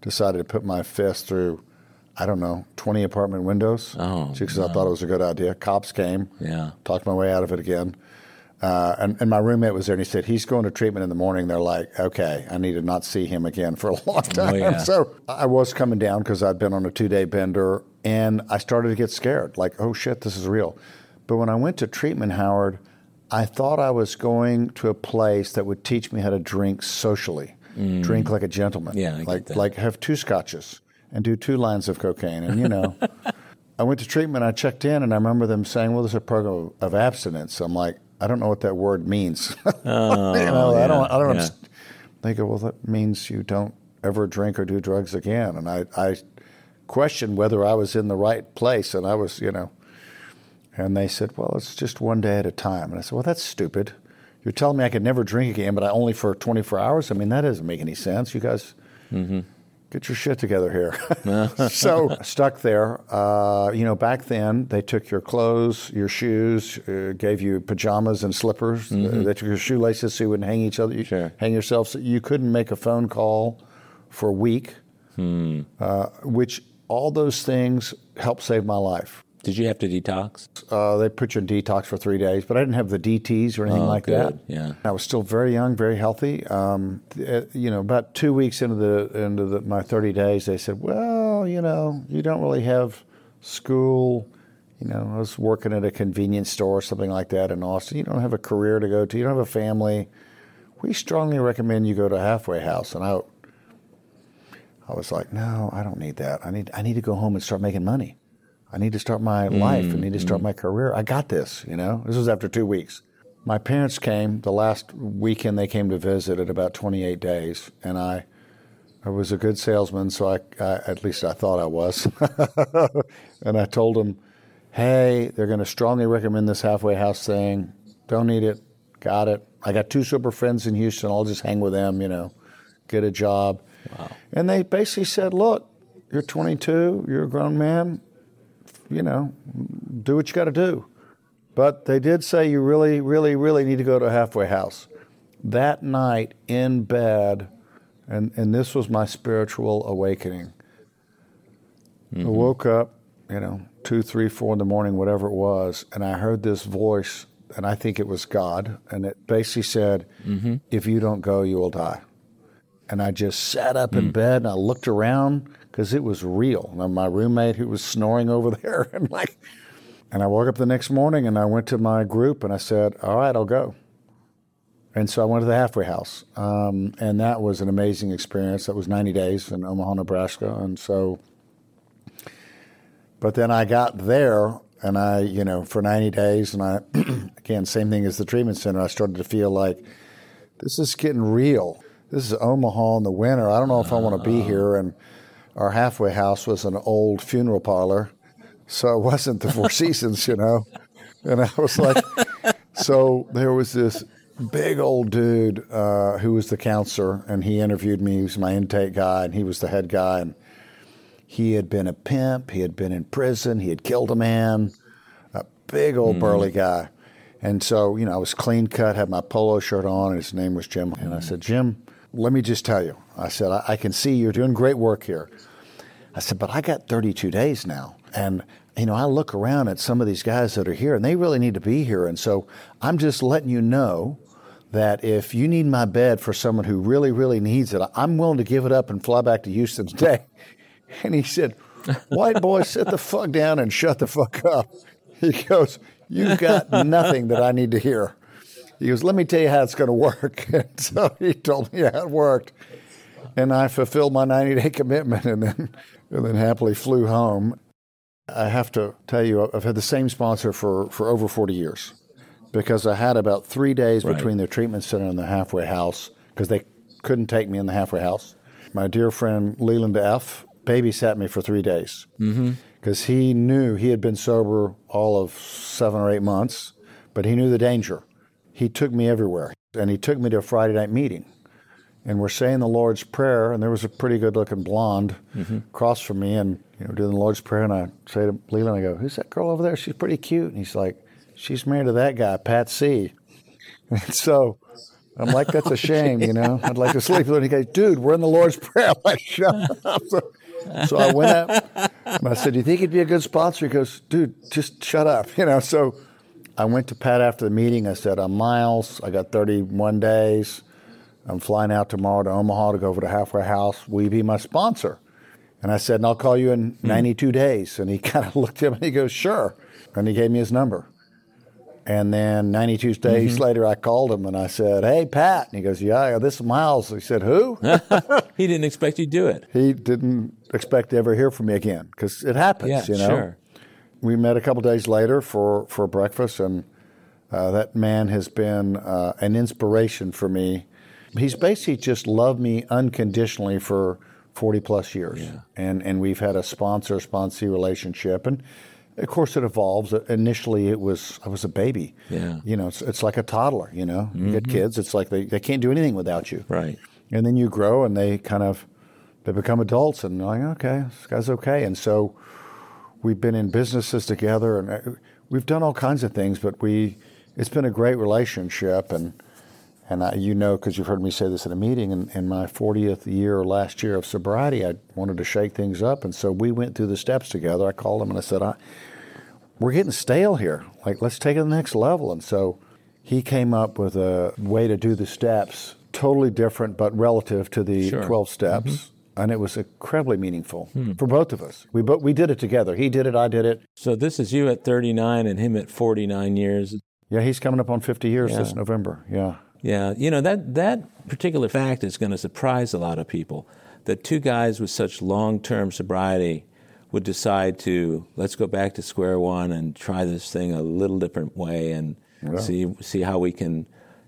decided to put my fist through I don't know, 20 apartment windows. Oh, because I thought it was a good idea. Cops came. Yeah. Talked my way out of it again. Uh, and, and my roommate was there and he said, he's going to treatment in the morning. They're like, okay, I need to not see him again for a long time. Oh, yeah. So I was coming down because I'd been on a two day bender and I started to get scared like, oh shit, this is real. But when I went to treatment, Howard, I thought I was going to a place that would teach me how to drink socially, drink like a gentleman. Mm. Yeah, I like like have two scotches and do two lines of cocaine. And you know, [LAUGHS] I went to treatment. I checked in, and I remember them saying, "Well, there's a program of abstinence." I'm like, I don't know what that word means. [LAUGHS] Oh, you know, I don't. I don't. yeah. They go, well, that means you don't ever drink or do drugs again. And I, I questioned whether I was in the right place, and I was, you know. And they said, well, it's just one day at a time. And I said, well, that's stupid. You're telling me I could never drink again, but I only for 24 hours. I mean, that doesn't make any sense. You guys. Get your shit together here. [LAUGHS] [LAUGHS] so stuck there. Uh, you know, back then they took your clothes, your shoes, uh, gave you pajamas and slippers. Uh, they took your shoelaces so you wouldn't hang each other. You Sure. hang yourself. So you couldn't make a phone call for a week. Uh, which all those things helped save my life. Did you have to detox? Uh, they put you in detox for three days, but I didn't have the DTs or anything Oh, like good. that. Yeah. I was still very young, very healthy. Um, you know, about two weeks into the into the, my 30 days, they said, "Well, you know, you don't really have school. You know, I was working at a convenience store or something like that in Austin. You don't have a career to go to. You don't have a family. We strongly recommend you go to a halfway house." And I, I was like, "No, I don't need that. I need I need to go home and start making money." I need to start my life. I need to start mm-hmm. my career. I got this, you know. This was after two weeks. My parents came the last weekend they came to visit at about 28 days, and I, I was a good salesman, so I, I at least I thought I was. [LAUGHS] and I told them, "Hey, they're going to strongly recommend this halfway house thing. Don't need it. Got it. I got two super friends in Houston. I'll just hang with them. You know, get a job." And they basically said, "Look, you're 22. You're a grown man you know, do what you got to do. But they did say you really, really, really need to go to a halfway house. That night in bed, and, and this was my spiritual awakening. I woke up, you know, two, three, four in the morning, whatever it was, and I heard this voice, and I think it was God, and it basically said, mm-hmm. If you don't go, you will die. And I just sat up in mm. bed and I looked around because it was real. And my roommate who was snoring over [LAUGHS] there and like, and I woke up the next morning and I went to my group and I said, "All right, I'll go." And so I went to the halfway house, um, and that was an amazing experience. That was 90 days in Omaha, Nebraska, and so. But then I got there, and I, you know, for 90 days, and I, [CLEARS THROAT] again, same thing as the treatment center. I started to feel like this is getting real. This is Omaha in the winter. I don't know if I want to be here. And our halfway house was an old funeral parlor, so it wasn't the Four [LAUGHS] Seasons, you know. And I was like, so there was this big old dude uh, who was the counselor, and he interviewed me. He was my intake guy, and he was the head guy. And he had been a pimp. He had been in prison. He had killed a man. A big old burly guy. And so, you know, I was clean cut, had my polo shirt on, and his name was Jim. And I said, Jim, let me just tell you. I said, I, I can see you're doing great work here. I said, but I got 32 days now. And, you know, I look around at some of these guys that are here, and they really need to be here. And so I'm just letting you know that if you need my bed for someone who really, really needs it, I'm willing to give it up and fly back to Houston today. [LAUGHS] And he said, White boy, sit the fuck down and shut the fuck up. He goes, You've got nothing that I need to hear. He goes, Let me tell you how it's going to work. [LAUGHS] And so he told me how it worked. And I fulfilled my 90 day commitment and then, and then happily flew home. I have to tell you, I've had the same sponsor for, for over 40 years because I had about three days Right. between the treatment center and the halfway house because they couldn't take me in the halfway house. My dear friend Leland F. babysat me for three days mm-hmm. because he knew he had been sober all of seven or eight months, but he knew the danger. He took me everywhere, and he took me to a Friday night meeting. And we're saying the Lord's Prayer, and there was a pretty good looking blonde mm-hmm. across from me, and you know, doing the Lord's Prayer, and I say to Leland, I go, Who's that girl over there? She's pretty cute. And he's like, She's married to that guy, Pat C. [LAUGHS] And so I'm like, That's a [LAUGHS] shame, you know. I'd like to sleep with her. And he goes, Dude, we're in the Lord's Prayer. [LAUGHS] I'm like, Shut up. So, so I went out and I said, "Do you think he'd be a good sponsor?" He goes, "Dude, just shut up," you know. So I went to Pat after the meeting. I said, "I'm Myles. I got 31 days. I'm flying out tomorrow to Omaha to go over to Halfway House. Will you be my sponsor?" And I said, "And I'll call you in mm-hmm. 92 days." And he [LAUGHS] kind of looked at me and he goes, "Sure." And he gave me his number. And then 92 days mm-hmm. later, I called him and I said, Hey, Pat. And he goes, Yeah, this is Myles. He said, Who? [LAUGHS] he didn't expect you to do it. He didn't expect to ever hear from me again because it happens, yeah, you know. Sure. We met a couple days later for, for breakfast, and uh, that man has been uh, an inspiration for me. He's basically just loved me unconditionally for 40 plus years. Yeah. And, and we've had a sponsor sponsee relationship. And of course, it evolves. Initially, it was I was a baby. Yeah. You know, it's, it's like a toddler. You know, you mm-hmm. get kids. It's like they, they can't do anything without you. Right. And then you grow, and they kind of they become adults, and they're like, okay, this guy's okay. And so we've been in businesses together, and uh, we've done all kinds of things. But we it's been a great relationship, and and I, you know, because you've heard me say this at a meeting, in, in my 40th year, last year of sobriety, I wanted to shake things up. And so we went through the steps together. I called him and I said, I, We're getting stale here. Like, let's take it to the next level. And so he came up with a way to do the steps, totally different, but relative to the sure. 12 steps. Mm-hmm and it was incredibly meaningful hmm. for both of us. We we did it together. He did it, I did it. So this is you at 39 and him at 49 years. Yeah, he's coming up on 50 years yeah. this November. Yeah. Yeah, you know that that particular fact is going to surprise a lot of people. That two guys with such long-term sobriety would decide to let's go back to square one and try this thing a little different way and yeah. see see how we can,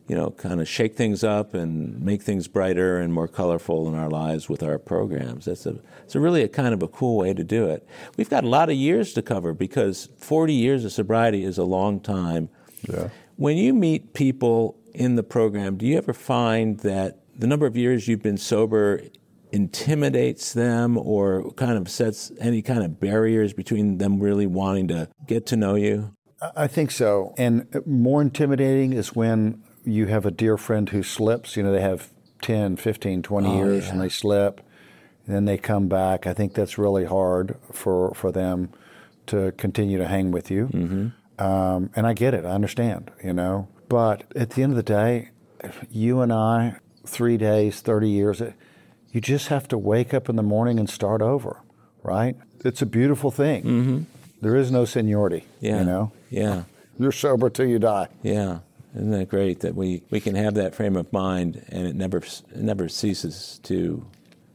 you know, kind of shake things up and make things brighter and more colorful in our lives with our programs. That's a it's a really a kind of a cool way to do it. We've got a lot of years to cover because 40 years of sobriety is a long time. Yeah. When you meet people in the program, do you ever find that the number of years you've been sober intimidates them or kind of sets any kind of barriers between them really wanting to get to know you? I think so. And more intimidating is when you have a dear friend who slips. You know, they have 10, 15, 20 oh, years yeah. and they slip. And then they come back. I think that's really hard for, for them to continue to hang with you. Mm-hmm. Um, and I get it. I understand, you know. But at the end of the day, you and I, three days, 30 years, you just have to wake up in the morning and start over, right? It's a beautiful thing. Mm-hmm. There is no seniority, yeah. you know? Yeah. [LAUGHS] You're sober till you die. Yeah. Isn't that great that we, we can have that frame of mind and it never, it never ceases to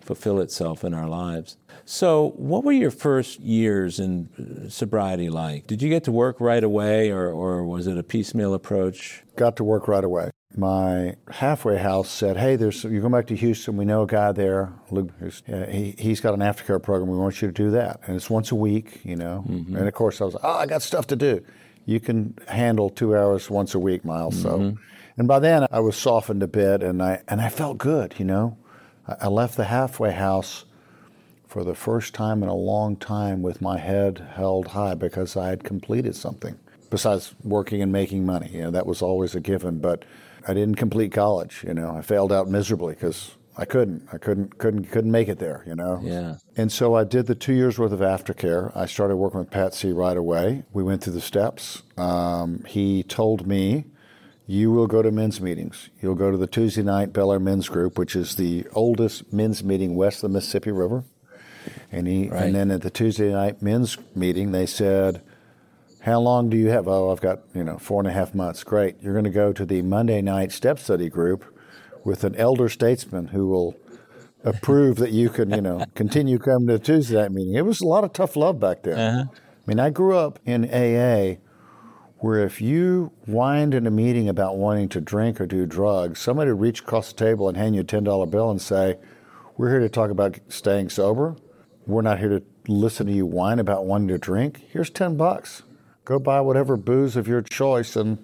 fulfill itself in our lives? So, what were your first years in uh, sobriety like? Did you get to work right away, or, or was it a piecemeal approach? Got to work right away. My halfway house said, "Hey, there's you're going back to Houston. We know a guy there. Luke, uh, he he's got an aftercare program. We want you to do that, and it's once a week, you know." Mm-hmm. And of course, I was, "Oh, I got stuff to do." You can handle two hours once a week, Myles. Mm-hmm. So, and by then I was softened a bit, and I and I felt good, you know. I, I left the halfway house for the first time in a long time with my head held high because I had completed something. Besides working and making money, you know, that was always a given. But I didn't complete college. You know, I failed out miserably because I couldn't. I couldn't couldn't couldn't make it there, you know. Yeah. And so I did the two years worth of aftercare. I started working with Pat C right away. We went through the steps. Um, he told me, "You will go to men's meetings. You'll go to the Tuesday night Bellaire Men's Group, which is the oldest men's meeting west of the Mississippi River. And he right. and then at the Tuesday night men's meeting, they said, "How long do you have?" Oh, I've got you know four and a half months. Great. You're going to go to the Monday night step study group with an elder statesman who will approve that you can you know [LAUGHS] continue coming to the Tuesday night meeting. It was a lot of tough love back there. Uh-huh. I mean, I grew up in AA where if you whined in a meeting about wanting to drink or do drugs, somebody would reach across the table and hand you a $10 bill and say, We're here to talk about staying sober. We're not here to listen to you whine about wanting to drink. Here's 10 bucks. Go buy whatever booze of your choice and,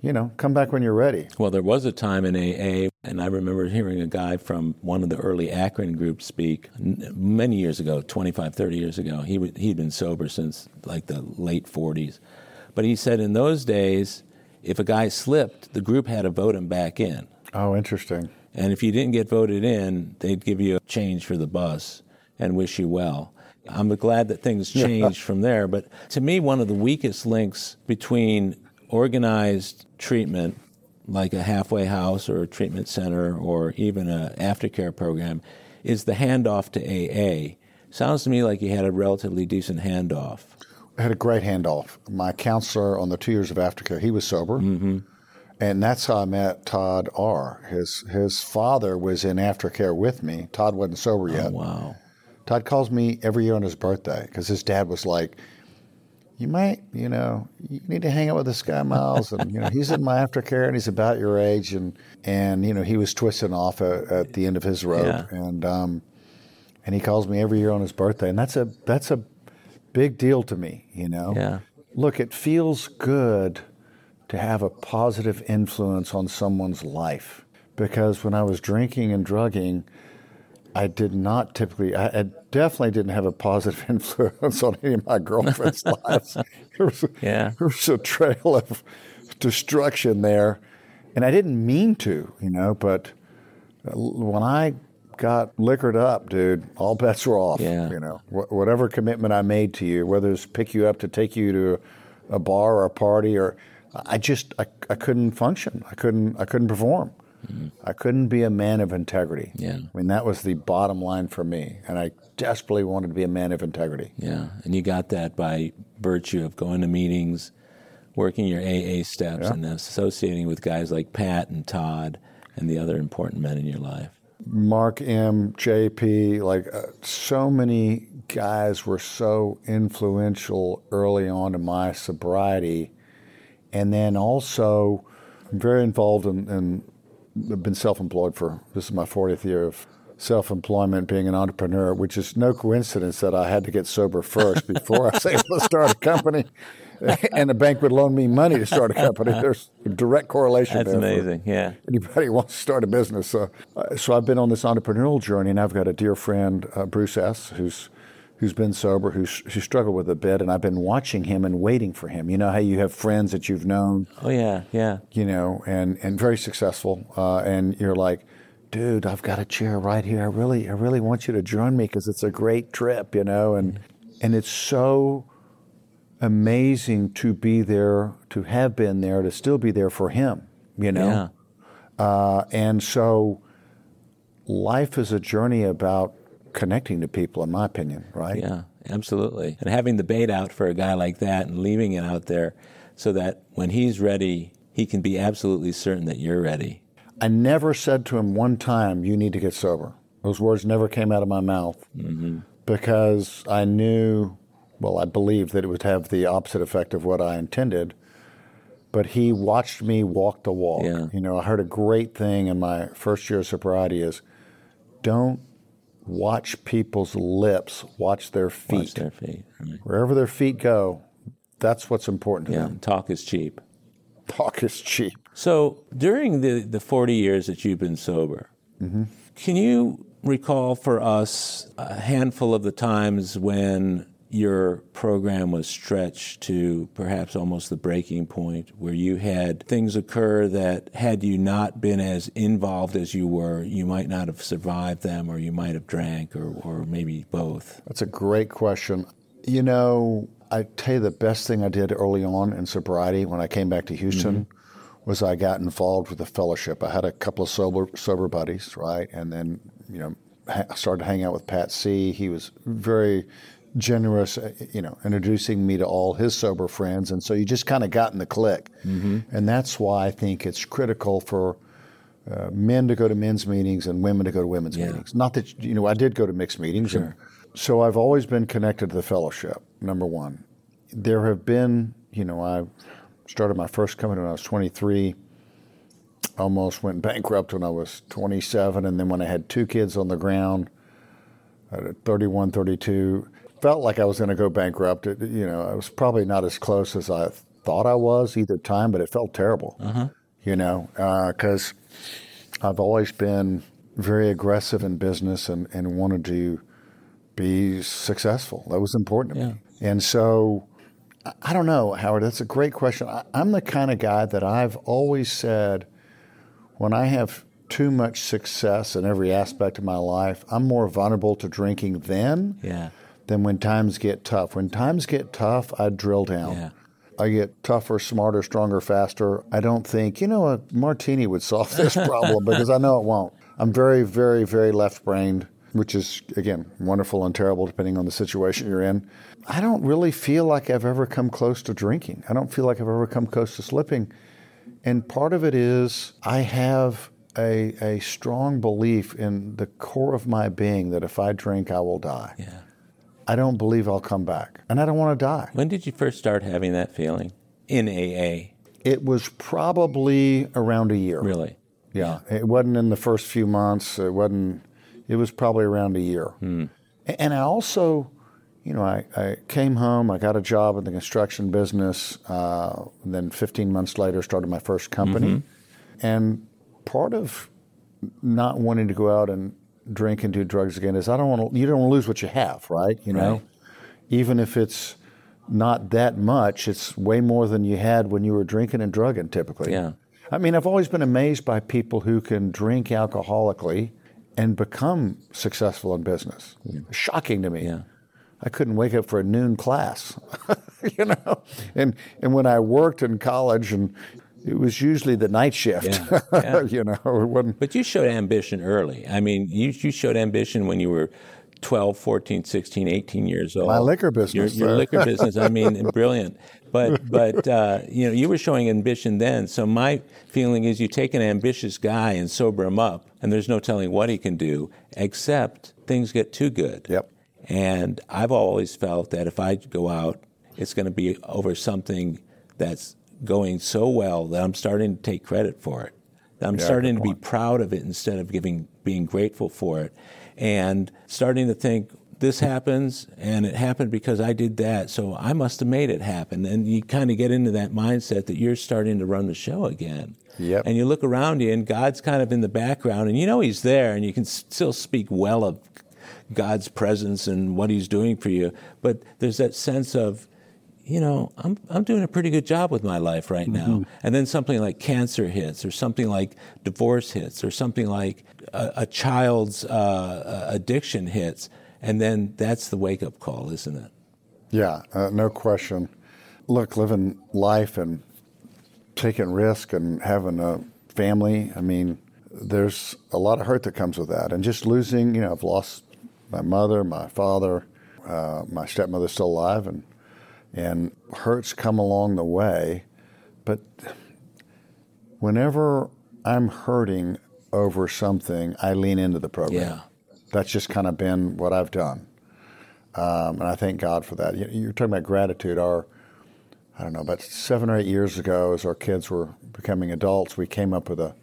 you know, come back when you're ready. Well, there was a time in AA, and I remember hearing a guy from one of the early Akron groups speak many years ago, 25, 30 years ago. He, he'd been sober since like the late 40s. But he said in those days, if a guy slipped, the group had to vote him back in. Oh, interesting. And if you didn't get voted in, they'd give you a change for the bus and wish you well. I'm glad that things changed from there. But to me, one of the weakest links between organized treatment, like a halfway house or a treatment center or even an aftercare program, is the handoff to AA. Sounds to me like you had a relatively decent handoff. I had a great handoff. My counselor on the two years of aftercare, he was sober. Mm-hmm. And that's how I met Todd R. His his father was in aftercare with me. Todd wasn't sober yet. Oh, wow. Todd calls me every year on his birthday because his dad was like, "You might, you know, you need to hang out with this guy Myles, and you know, he's in my aftercare and he's about your age, and and you know, he was twisting off at, at the end of his rope, Yeah. and um, and he calls me every year on his birthday, and that's a that's a big deal to me, you know. Yeah. Look, it feels good to have a positive influence on someone's life because when I was drinking and drugging, I did not typically, I, I definitely didn't have a positive [LAUGHS] influence on any of my girlfriends' [LAUGHS] lives. There was, a, Yeah. there was a trail of destruction there. And I didn't mean to, you know, but when I got liquored up, dude, all bets were off. Yeah. You know, Wh- whatever commitment I made to you, whether it's pick you up to take you to a bar or a party, or I just I, I couldn't function. I couldn't I couldn't perform. I couldn't be a man of integrity. Yeah. I mean that was the bottom line for me, and I desperately wanted to be a man of integrity. Yeah, and you got that by virtue of going to meetings, working your AA steps, and associating with guys like Pat and Todd and the other important men in your life. Mark M, JP, like uh, so many guys were so influential early on in my sobriety. And then also, I'm very involved in, in I've been self employed for this is my 40th year of self employment, being an entrepreneur, which is no coincidence that I had to get sober first before I was able to start a company. [LAUGHS] And the bank would loan me money to start a company. There's a direct correlation That's amazing. Yeah. anybody wants to start a business. So, uh, so I've been on this entrepreneurial journey, and I've got a dear friend, uh, Bruce S., who's who's been sober, who's who struggled with a bit, and I've been watching him and waiting for him. You know how you have friends that you've known, Oh yeah, yeah. you know, and and very successful, uh, and you're like. Dude, I've got a chair right here. I really, I really want you to join me because it's a great trip, you know, and and it's so amazing to be there, to have been there, to still be there for him, you know. Yeah. Uh, and so life is a journey about connecting to people, in my opinion, right? Yeah, absolutely. And having the bait out for a guy like that and leaving it out there so that when he's ready, he can be absolutely certain that you're ready. I never said to him one time, you need to get sober. Those words never came out of my mouth mm-hmm. because I knew, well, I believed that it would have the opposite effect of what I intended. But he watched me walk the walk. Yeah. You know, I heard a great thing in my first year of sobriety is don't watch people's lips, watch their feet. Watch their feet. Right. Wherever their feet go, that's what's important to Yeah, them. talk is cheap. Talk is cheap. So during the, the 40 years that you've been sober, mm-hmm. can you recall for us a handful of the times when your program was stretched to perhaps almost the breaking point where you had things occur that had you not been as involved as you were, you might not have survived them or you might have drank or, or maybe both? That's a great question. You know, I tell you the best thing I did early on in sobriety when I came back to Houston mm-hmm. was I got involved with a fellowship. I had a couple of sober sober buddies, right, and then you know ha- I started to hang out with Pat C. He was very generous, uh, you know, introducing me to all his sober friends, and so you just kind of got in the clique, and that's why I think it's critical for uh, men to go to men's meetings and women to go to women's Yeah. meetings. Not that you know, I did go to mixed meetings, and so I've always been connected to the fellowship. Number one, there have been, you know, I started my first company when I was 23. Almost went bankrupt when I was 27, and then when I had two kids on the ground, at 31, 32, felt like I was going to go bankrupt. It, you know, I was probably not as close as I thought I was either time, but it felt terrible. Uh-huh. You know, uh, because I've always been very aggressive in business and, and wanted to be successful. That was important to me. And so, I- I don't know, Howard. That's a great question. I, I'm the kind of guy that I've always said when I have too much success in every aspect of my life, I'm more vulnerable to drinking then Yeah. Than when times get tough. When times get tough, I drill down. Yeah. I get tougher, smarter, stronger, faster. I don't think, you know, a martini would solve this problem because I know it won't. I'm very, very, very left brained, which is, again, wonderful and terrible depending on the situation you're in. I don't really feel like I've ever come close to drinking. I don't feel like I've ever come close to slipping. And part of it is I have a, a strong belief in the core of my being that if I drink, I will die. Yeah. I don't believe I'll come back. And I don't want to die. When did you first start having that feeling in AA? It was probably around a year. Really? Yeah. It wasn't in the first few months. It wasn't, it was probably around a year. Hmm. And I also, you know, I, I came home, I got a job in the construction business. Uh, then 15 months later, started my first company. Mm-hmm. And part of not wanting to go out and drink and do drugs again is I don't want to, you don't want to lose what you have, right? You know, Right. even if it's not that much, it's way more than you had when you were drinking and drugging typically. Yeah. I mean, I've always been amazed by people who can drink alcoholically and become successful in business. Shocking to me. Yeah. I couldn't wake up for a noon class, [LAUGHS] you know. And and when I worked in college, and it was usually the night shift, Yeah, yeah. [LAUGHS] you know. It wasn't. But you showed ambition early. I mean, you, you showed ambition when you were 12, 14, 16, 18 years old. My liquor business, Your, your liquor [LAUGHS] business, I mean, brilliant. But, [LAUGHS] but uh, you know, you were showing ambition then. So my feeling is you take an ambitious guy and sober him up, and there's no telling what he can do, except things get too good. Yep. And I've always felt that if I go out, it's going to be over something that's going so well that I'm starting to take credit for it. I'm Yeah, starting to be proud of it instead of giving being grateful for it, and starting to think this happens and it happened because I did that, so I must have made it happen. And you kind of get into that mindset that you're starting to run the show again. Yep. And you look around you, and God's kind of in the background, and you know He's there, and you can still speak well of God's presence and what He's doing for you. But there's that sense of, you know, I'm I'm doing a pretty good job with my life right now. And then something like cancer hits, or something like divorce hits, or something like a, a child's uh, addiction hits, and then that's the wake up call, isn't it? Yeah, uh, no question. Look, living life and taking risk and having a family, I mean, there's a lot of hurt that comes with that. And just losing, you know, I've lost my mother, my father, uh, my stepmother's still alive, and, and hurts come along the way. But whenever I'm hurting over something, I lean into the program. Yeah. That's just kind of been what I've done. Um, and I thank God for that. You- You're talking about gratitude. Our, I don't know, about seven or eight years ago, as our kids were becoming adults, we came up with a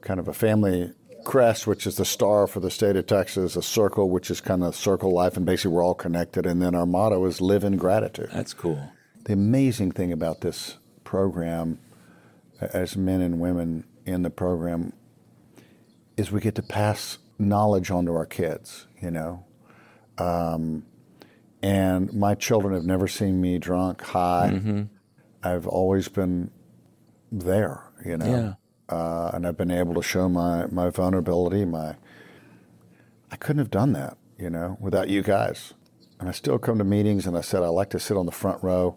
kind of a family crest, which is the star for the state of Texas, a circle, which is kind of circle life, and basically we're all connected. And then our motto is live in gratitude. That's cool. The amazing thing about this program, as men and women in the program, is we get to pass knowledge on to our kids, you know. Um, and my children have never seen me drunk, high. I've always been there, you know. Yeah. Uh, and I've been able to show my, my vulnerability, my I couldn't have done that, you know, without you guys. And I still come to meetings and I said I like to sit on the front row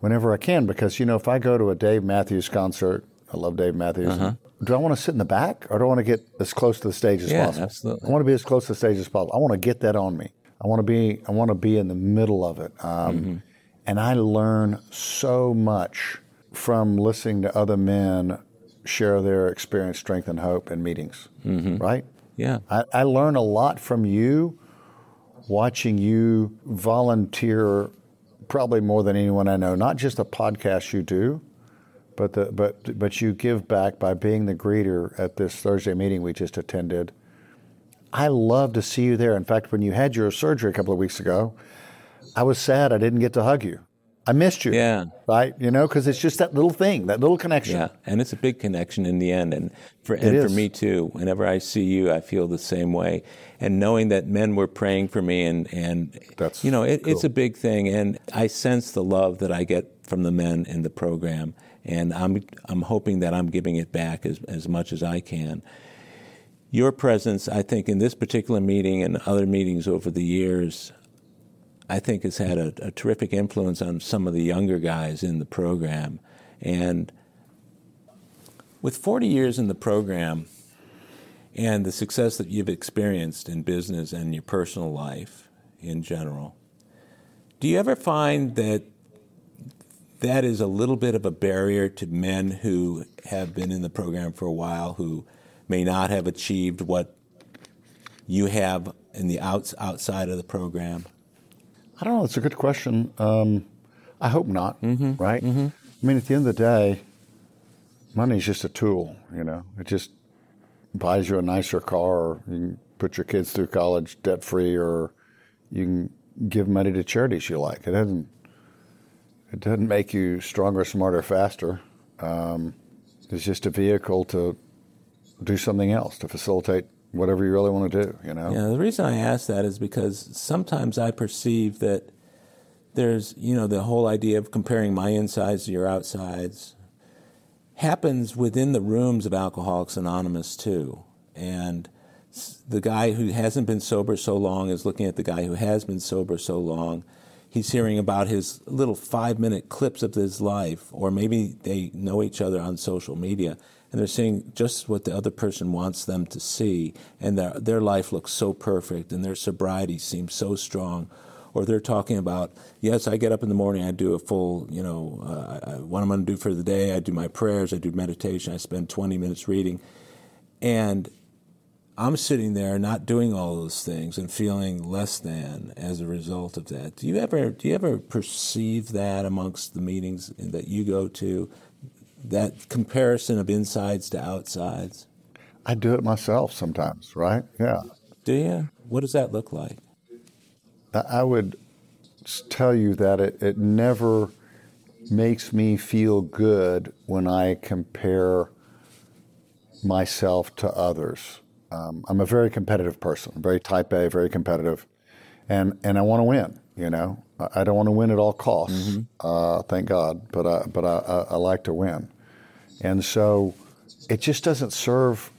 whenever I can because, you know, if I go to a Dave Matthews concert, I love Dave Matthews. Uh-huh. Do I want to sit in the back or do I want to get as close to the stage as Yeah, possible? absolutely. I want to be as close to the stage as possible. I want to get that on me. I want to be I want to be in the middle of it. Um, Mm-hmm. And I learn so much from listening to other men share their experience, strength, and hope in meetings. Mm-hmm. Right? Yeah. I, I learn a lot from you watching you volunteer probably more than anyone I know, not just the podcast you do, but the but but you give back by being the greeter at this Thursday meeting we just attended. I love to see you there. In fact, when you had your surgery a couple of weeks ago, I was sad I didn't get to hug you. I missed you. Yeah. Right? You know, because it's just that little thing, that little connection. Yeah, and it's a big connection in the end, and for and for me too. Whenever I see you, I feel the same way. And knowing that men were praying for me, and and That's you know, it, it's a big thing, and I sense the love that I get from the men in the program, and I'm I'm hoping that I'm giving it back as as much as I can. Your presence, I think, in this particular meeting and other meetings over the years, I think has had a, a terrific influence on some of the younger guys in the program. And with 40 years in the program and the success that you've experienced in business and your personal life in general, do you ever find that that is a little bit of a barrier to men who have been in the program for a while who may not have achieved what you have in the outs, outside of the program? I don't know. It's a good question. Um, I hope not. Mm-hmm. Right? Mm-hmm. I mean, at the end of the day, money is just a tool. You know, it just buys you a nicer car, or you can put your kids through college debt free, or you can give money to charities you like. It doesn't. It doesn't make you stronger, smarter, faster. Um, it's just a vehicle to do something else to facilitate whatever you really want to do, you know? Yeah, the reason I ask that is because sometimes I perceive that there's, you know, the whole idea of comparing my insides to your outsides happens within the rooms of Alcoholics Anonymous too. And the guy who hasn't been sober so long is looking at the guy who has been sober so long. He's hearing about his little five minute clips of his life, or maybe they know each other on social media and they're seeing just what the other person wants them to see, and their their life looks so perfect, and their sobriety seems so strong, or they're talking about yes, I get up in the morning, I do a full, you know, uh, what I'm going to do for the day, I do my prayers, I do meditation, I spend 20 minutes reading, and I'm sitting there not doing all those things and feeling less than as a result of that. Do you ever do you ever perceive that amongst the meetings that you go to? That comparison of insides to outsides? I do it myself sometimes, right? Yeah. Do you? What does that look like? I would tell you that it, it never makes me feel good when I compare myself to others. Um, I'm a very competitive person, very type A, very competitive, and and I want to win. You know, I don't want to win at all costs. Mm-hmm. Uh, thank God, but I, but I, I, I like to win. And so it just doesn't serve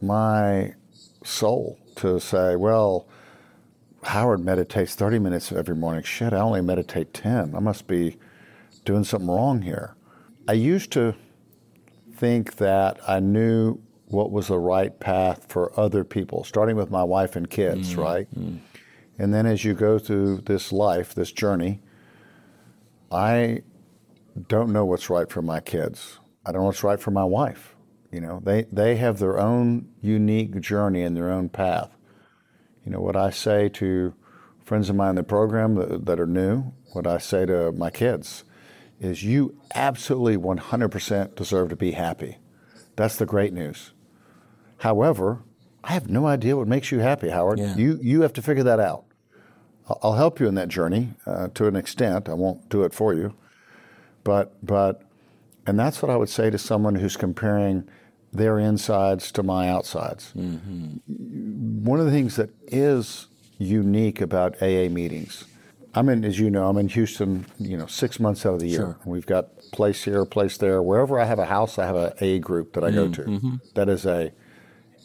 my soul to say, well, Howard meditates 30 minutes every morning. Shit, I only meditate 10. I must be doing something wrong here. I used to think that I knew what was the right path for other people, starting with my wife and kids, mm-hmm. right? Mm-hmm. And then as you go through this life, this journey, I don't know what's right for my kids. I don't know what's right for my wife. You know, they, they have their own unique journey and their own path. You know, what I say to friends of mine in the program that, that are new, what I say to my kids is you absolutely 100% deserve to be happy. That's the great news. However, I have no idea what makes you happy, Howard. Yeah. You, you have to figure that out. I'll help you in that journey uh, to an extent. I won't do it for you. But, but and that's what I would say to someone who's comparing their insides to my outsides. Mm-hmm. One of the things that is unique about AA meetings, I'm in, as you know, I'm in Houston, you know, six months out of the year. Sure. We've got place here, place there. Wherever I have a house, I have a A group that I mm-hmm. go to. Mm-hmm. That is a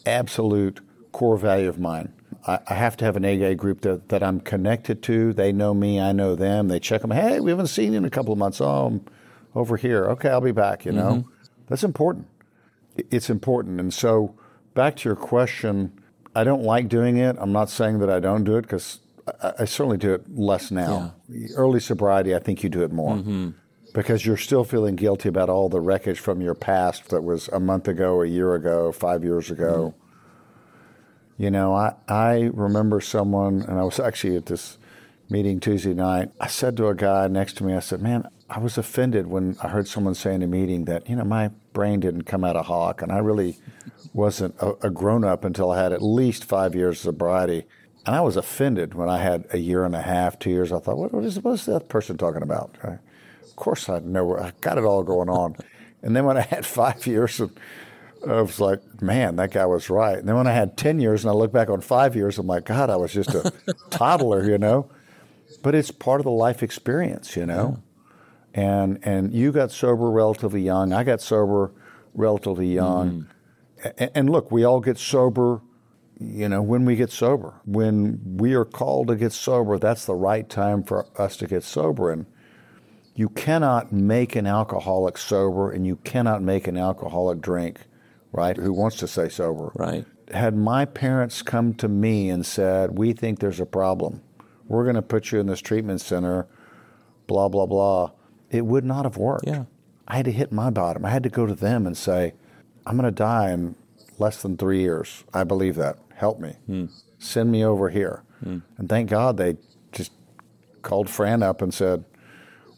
absolute core value of mine. I, I have to have an AA group that, that I'm connected to. They know me, I know them. They check them. Hey, we haven't seen you in a couple of months. Oh, I'm, over here. Okay, I'll be back, you know? Mm-hmm. That's important. It's important. And so, back to your question, I don't like doing it. I'm not saying that I don't do it because I, I, certainly do it less now. Yeah. Early sobriety, I think you do it more. Mm-hmm. Because you're still feeling guilty about all the wreckage from your past that was a month ago, a year ago, five years ago. Mm-hmm. You know, I, I remember someone, and I was actually at this meeting Tuesday night. I said to a guy next to me, I said, Man, I was offended when I heard someone say in a meeting that, you know, my brain didn't come out of hawk, and I really wasn't a, a grown up until I had at least five years of sobriety. And I was offended when I had a year and a half, two years. I thought, what, what is what's that person talking about? I, of course, I know I got it all going on. [LAUGHS] and then when I had five years, of, I was like, man, that guy was right. And then when I had ten years, and I look back on five years, I'm like, God, I was just a [LAUGHS] toddler, you know. But it's part of the life experience, you know. Yeah and and you got sober relatively young. I got sober relatively young. Mm-hmm. And, and, look, we all get sober you know, when we get sober. When we are called to get sober, that's the right time for us to get sober. And you cannot make an alcoholic sober and you cannot make an alcoholic drink, right? Who wants to stay sober? Right. Had my parents come to me and said, We think there's a problem, we're going to put you in this treatment center, blah, blah, blah, it would not have worked. Yeah. I had to hit my bottom. I had to go to them and say, I'm going to die in less than three years. I believe that. Help me. Hmm. Send me over here. And thank God they just called Fran up and said,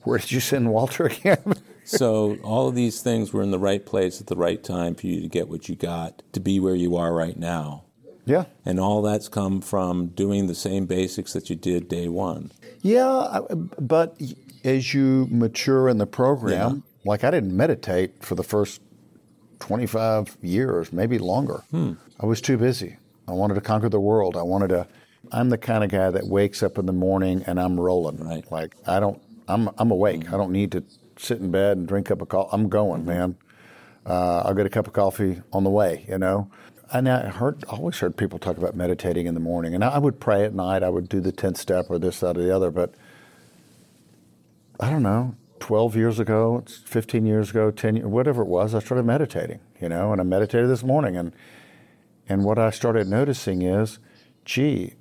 Where did you send Walter [LAUGHS] again? So all of these things were in the right place at the right time for you to get what you got to be where you are right now. yeah. And all that's come from doing the same basics that you did day one. Yeah, but as you mature in the program, like I didn't meditate for the first 25 years, maybe longer. Hmm. I was too busy. I wanted to conquer the world. I wanted to. I'm the kind of guy that wakes up in the morning and I'm rolling. Right. Like I don't. I'm I'm awake. Hmm. I don't need to sit in bed and drink up a coffee. I'm going, hmm. man. Uh, I'll get a cup of coffee on the way. You know. And I heard, always heard people talk about meditating in the morning, and I would pray at night. I would do the tenth step or this, that, or the other. But I don't know, 12 years ago, 15 years ago, 10 years, whatever it was, I started meditating, you know, and I meditated this morning. And, and what I started noticing is, gee,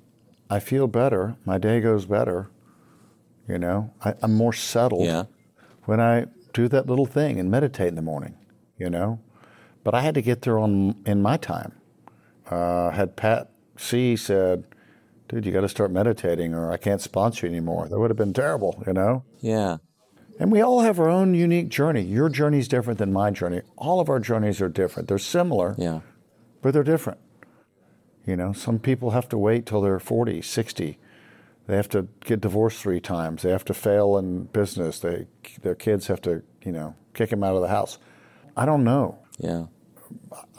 I feel better. My day goes better. You know, I, I'm more settled Yeah. when I do that little thing and meditate in the morning, you know. But I had to get there on in my time. Uh, had Pat C said, dude, you got to start meditating or I can't sponsor you anymore. That would have been terrible, you know. Yeah. And we all have our own unique journey. Your journey is different than my journey. All of our journeys are different. They're similar, Yeah. but they're different. You know, some people have to wait till they're 40, 60. They have to get divorced three times. They have to fail in business. They, their kids have to, you know, kick them out of the house. I don't know. Yeah.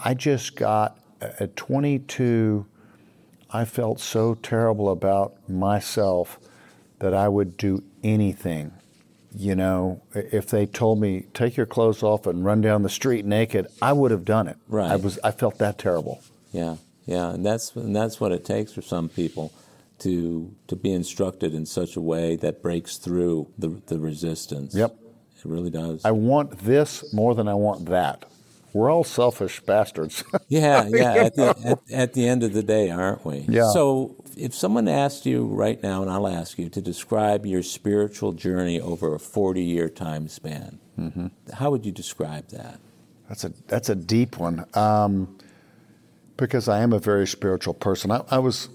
I just got at 22, I felt so terrible about myself that I would do anything. You know, if they told me take your clothes off and run down the street naked, I would have done it. Right. I was I felt that terrible. Yeah, yeah, and that's and that's what it takes for some people to to be instructed in such a way that breaks through the the resistance. Yep. it really does. I want this more than I want that. We're all selfish bastards. [LAUGHS] yeah, yeah. At the, at, at the end of the day, aren't we? Yeah. So, if someone asked you right now, and I'll ask you to describe your spiritual journey over a forty-year time span, Mm-hmm. how would you describe that? That's a that's a deep one. Um, because I am a very spiritual person. I, I was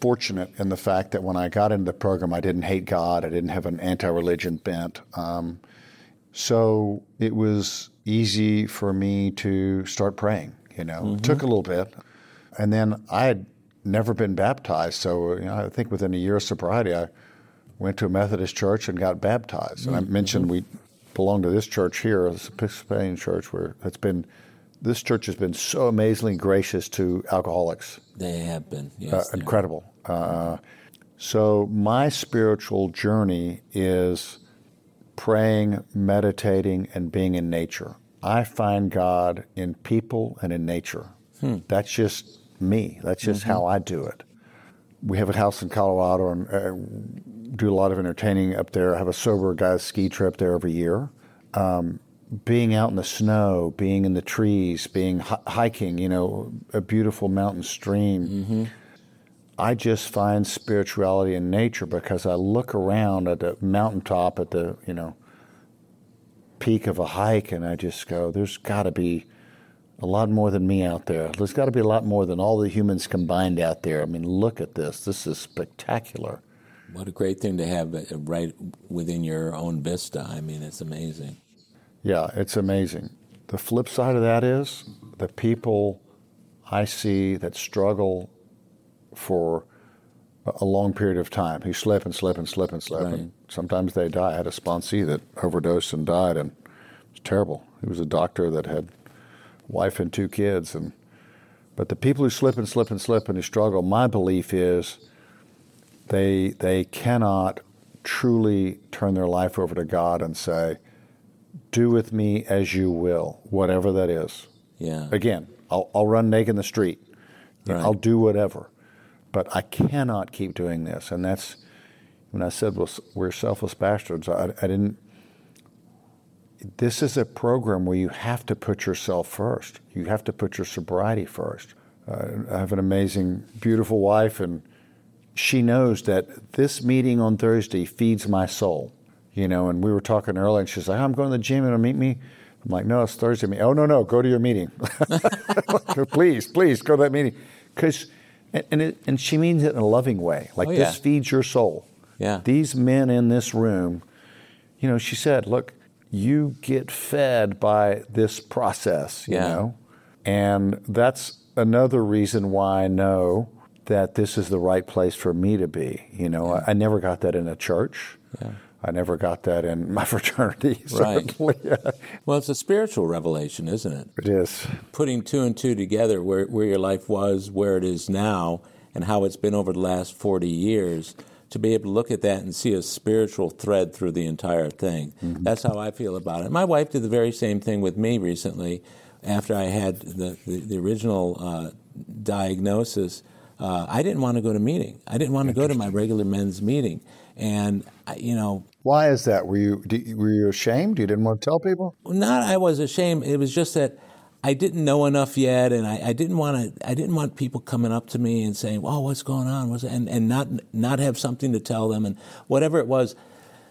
fortunate in the fact that when I got into the program, I didn't hate God. I didn't have an anti-religion bent. Um, so it was easy for me to start praying. You know, it took a little bit, and then I had never been baptized. So you know, I think within a year of sobriety, I went to a Methodist church and got baptized. And I mentioned we belong to this church here, this Episcopalian church, where it's been this church has been so amazingly gracious to alcoholics, They have been, uh, yes, they incredible. Uh, so my spiritual journey is praying, meditating, and being in nature. I find God in people and in nature. That's just me. That's just how I do it. We have a house in Colorado and uh, do a lot of entertaining up there. I have a sober guys ski trip there every year. Um, being out in the snow, being in the trees, being hi- hiking, you know, a beautiful mountain stream. I just find spirituality in nature because I look around at the mountaintop at the, you know, peak of a hike and I just go, there's got to be a lot more than me out there. There's got to be a lot more than all the humans combined out there. I mean, look at this. This is spectacular. What a great thing to have uh, right within your own vista. I mean, it's amazing. Yeah, it's amazing. The flip side of that is the people I see that struggle for a- long period of time, who slip and slip and slip and slip, Right. and sometimes they die. I had a sponsee that overdosed and died, and it was terrible. He was a doctor that had wife and two kids, and but the people who slip and slip and slip and who struggle, my belief is they they cannot truly turn their life over to God and say, "Do with me as you will, whatever that is." Yeah. Again, I'll, I'll run naked in the street. Right. I'll do whatever, but I cannot keep doing this. And that's when I said well, we're selfless bastards. I, I didn't. This is a program where you have to put yourself first. You have to put your sobriety first. Uh, I have an amazing, beautiful wife, and she knows that this meeting on Thursday feeds my soul. You know, and we were talking earlier, and she's like, "I'm going to the gym, will meet me." I'm like, "No, it's Thursday." Oh no, no, go to your meeting. [LAUGHS] please, please go to that meeting, because, and and, it, and, she means it in a loving way. Like oh, yeah. this feeds your soul. Yeah. These men in this room, you know, she said, "Look, you get fed by this process." You yeah. know, and that's another reason why I know that this is the right place for me to be. You know, yeah. I, I, never got that in a church. Yeah. I never got that in my [LAUGHS] fraternity. Right. [LAUGHS] well, it's a spiritual revelation, isn't it? It is. Putting two and two together, where, where your life was, where it is now, and how it's been over the last 40 years, to be able to look at that and see a spiritual thread through the entire thing. Mm-hmm. That's how I feel about it. My wife did the very same thing with me recently after I had the, the, the original uh, diagnosis. Uh, I didn't want to go to meeting. I didn't want to go to my regular men's meeting. And you know, why is that? Were you were you ashamed? You didn't want to tell people? Not I was ashamed. It was just that I didn't know enough yet, and I, I didn't want to. I didn't want people coming up to me and saying, "Oh, what's going on?" Was and and not not have something to tell them, and whatever it was.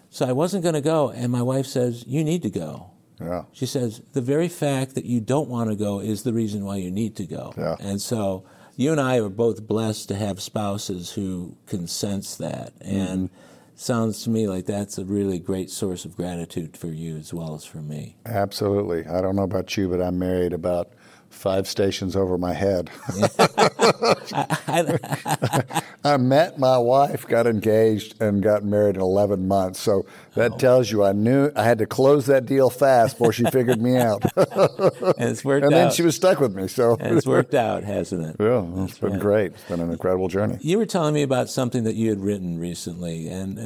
So I wasn't going to go, and my wife says, "You need to go." Yeah. She says the very fact that you don't want to go is the reason why you need to go. Yeah. And so you and I are both blessed to have spouses who can sense that, and. Mm-hmm sounds to me like that's a really great source of gratitude for you as well as for me. Absolutely. I don't know about you, but I'm married about five stations over my head. [LAUGHS] I met my wife, got engaged, and got married in 11 months. So that oh. tells you I knew I had to close that deal fast before she figured me out. and [LAUGHS] it's worked and out. then she was stuck with me. So and it's worked out, hasn't it? Yeah, it's That's been right. great. It's been an incredible journey. You were telling me about something that you had written recently, and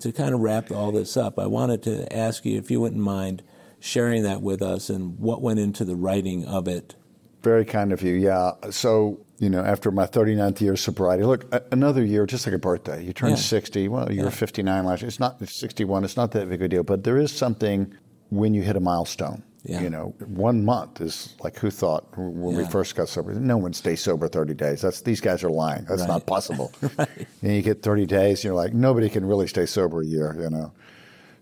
to kind of wrap all this up, I wanted to ask you if you wouldn't mind sharing that with us and what went into the writing of it very kind of you. Yeah. So, you know, after my 39th year of sobriety, look, another year, just like a birthday. You turn yeah. 60. Well, you yeah. were 59 last year. It's not 61. It's not that big a deal. But there is something when you hit a milestone. Yeah. You know, one month is like who thought when yeah. we first got sober? No one stays sober 30 days. That's these guys are lying. That's right. not possible. [LAUGHS] right. And you get 30 days, you're like nobody can really stay sober a year. You know.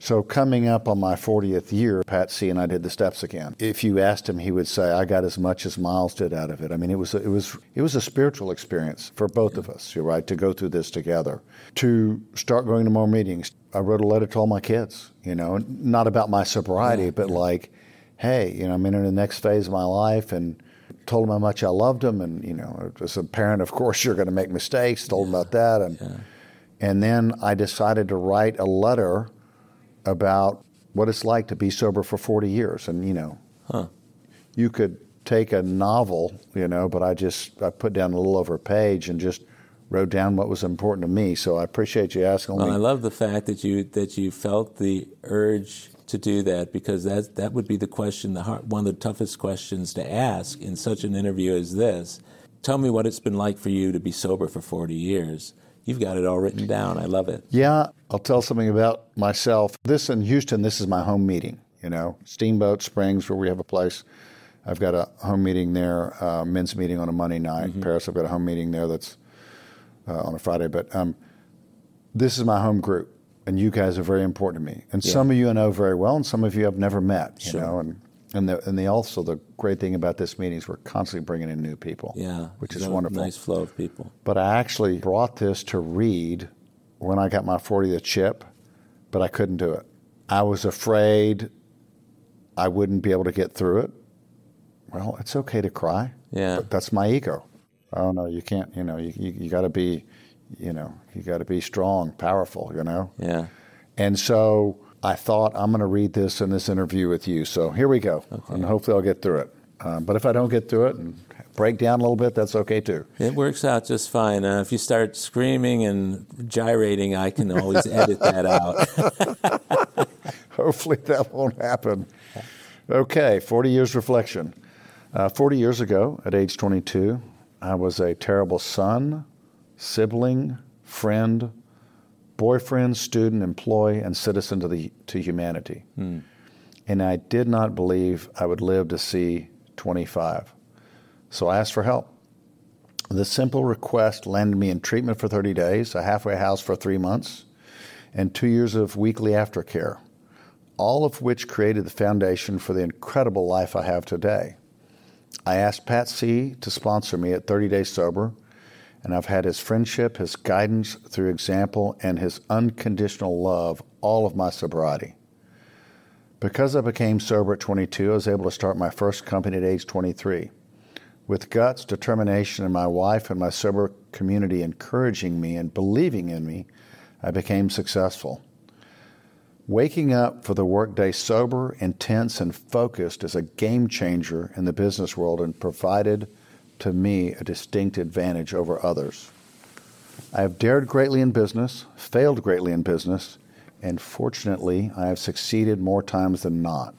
So coming up on my 40th year, Pat C and I did the steps again. If you asked him, he would say, "I got as much as Myles did out of it." I mean, it was it was it was a spiritual experience for both of us. You're right to go through this together. To start going to more meetings, I wrote a letter to all my kids. You know, not about my sobriety, yeah, but yeah. like, hey, you know, I'm in the next phase of my life, and told them how much I loved them, and you know, as a parent, of course, [LAUGHS] you're going to make mistakes. Told yeah. them about that, and and then I decided to write a letter about what it's like to be sober for 40 years. And, you know, huh. you could take a novel, you know, but I just I put down a little over a page and just wrote down what was important to me. So I appreciate you asking well, me. I love the fact that you that you felt the urge to do that because that that would be the question, the hard, one of the toughest questions to ask in such an interview as this. Tell me what it's been like for you to be sober for 40 years. You've got it all written down. I love it. Yeah, I'll tell something about myself. This in Houston, this is my home meeting. You know, Steamboat Springs, where we have a place. I've got a home meeting there, uh, men's meeting on a Monday night. Mm-hmm. Paris, I've got a home meeting there that's uh, on a Friday. But um, this is my home group, and you guys are very important to me. And yeah. some of you I know very well, and some of you I've never met. You sure. know, and and the, and the also the great thing about this meeting is we're constantly bringing in new people. Yeah, which is wonderful. Nice flow of people. But I actually brought this to read when I got my 40th chip, but I couldn't do it. I was afraid I wouldn't be able to get through it. Well, it's okay to cry. Yeah, but that's my ego. Oh no, you can't. You know, you you, you got to be, you know, you got to be strong, powerful. You know. Yeah. And so I thought I'm going to read this in this interview with you. So here we go, okay. and hopefully I'll get through it. Um, but if I don't get through it and break down a little bit, that's okay too. It works out just fine. Uh, if you start screaming and gyrating, I can always edit that out. [LAUGHS] hopefully that won't happen. Okay, 40 years reflection. Uh, 40 years ago, at age 22, I was a terrible son, sibling, friend, boyfriend, student, employee, and citizen to, the, to humanity. Mm. And I did not believe I would live to see 25. So I asked for help. The simple request landed me in treatment for 30 days, a halfway house for three months, and two years of weekly aftercare, all of which created the foundation for the incredible life I have today. I asked Pat C. to sponsor me at 30 Days Sober, and I've had his friendship, his guidance through example, and his unconditional love all of my sobriety. Because I became sober at 22, I was able to start my first company at age 23. With guts, determination, and my wife and my sober community encouraging me and believing in me, I became successful. Waking up for the workday sober, intense, and focused is a game changer in the business world and provided to me a distinct advantage over others. I have dared greatly in business, failed greatly in business, and fortunately, I have succeeded more times than not.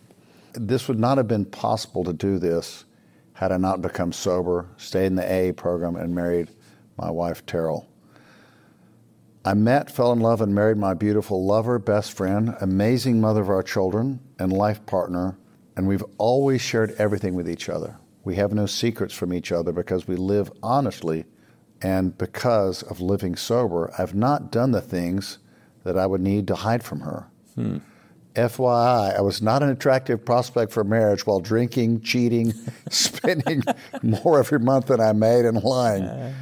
This would not have been possible to do this had I not become sober, stayed in the AA program, and married my wife, Terrell. I met, fell in love, and married my beautiful lover, best friend, amazing mother of our children, and life partner, and we've always shared everything with each other. We have no secrets from each other because we live honestly, and because of living sober, I've not done the things that I would need to hide from her. Hmm. FYI, I was not an attractive prospect for marriage while drinking, cheating, [LAUGHS] spending more every month than I made, and lying. Uh,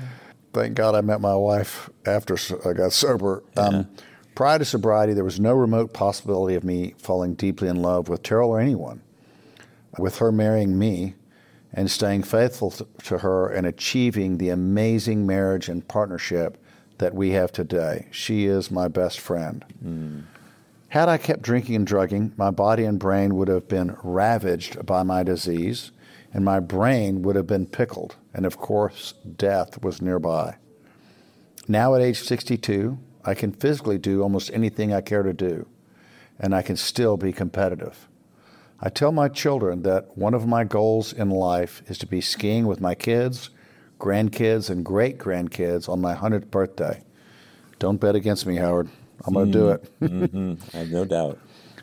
Thank God I met my wife after I got sober. Yeah. Um, prior to sobriety, there was no remote possibility of me falling deeply in love with Terrell or anyone. With her marrying me and staying faithful to her and achieving the amazing marriage and partnership that we have today, she is my best friend. Mm. Had I kept drinking and drugging, my body and brain would have been ravaged by my disease, and my brain would have been pickled, and of course, death was nearby. Now, at age 62, I can physically do almost anything I care to do, and I can still be competitive. I tell my children that one of my goals in life is to be skiing with my kids, grandkids, and great grandkids on my 100th birthday. Don't bet against me, Howard. I'm going to mm, do it. mm-hmm. I have no doubt.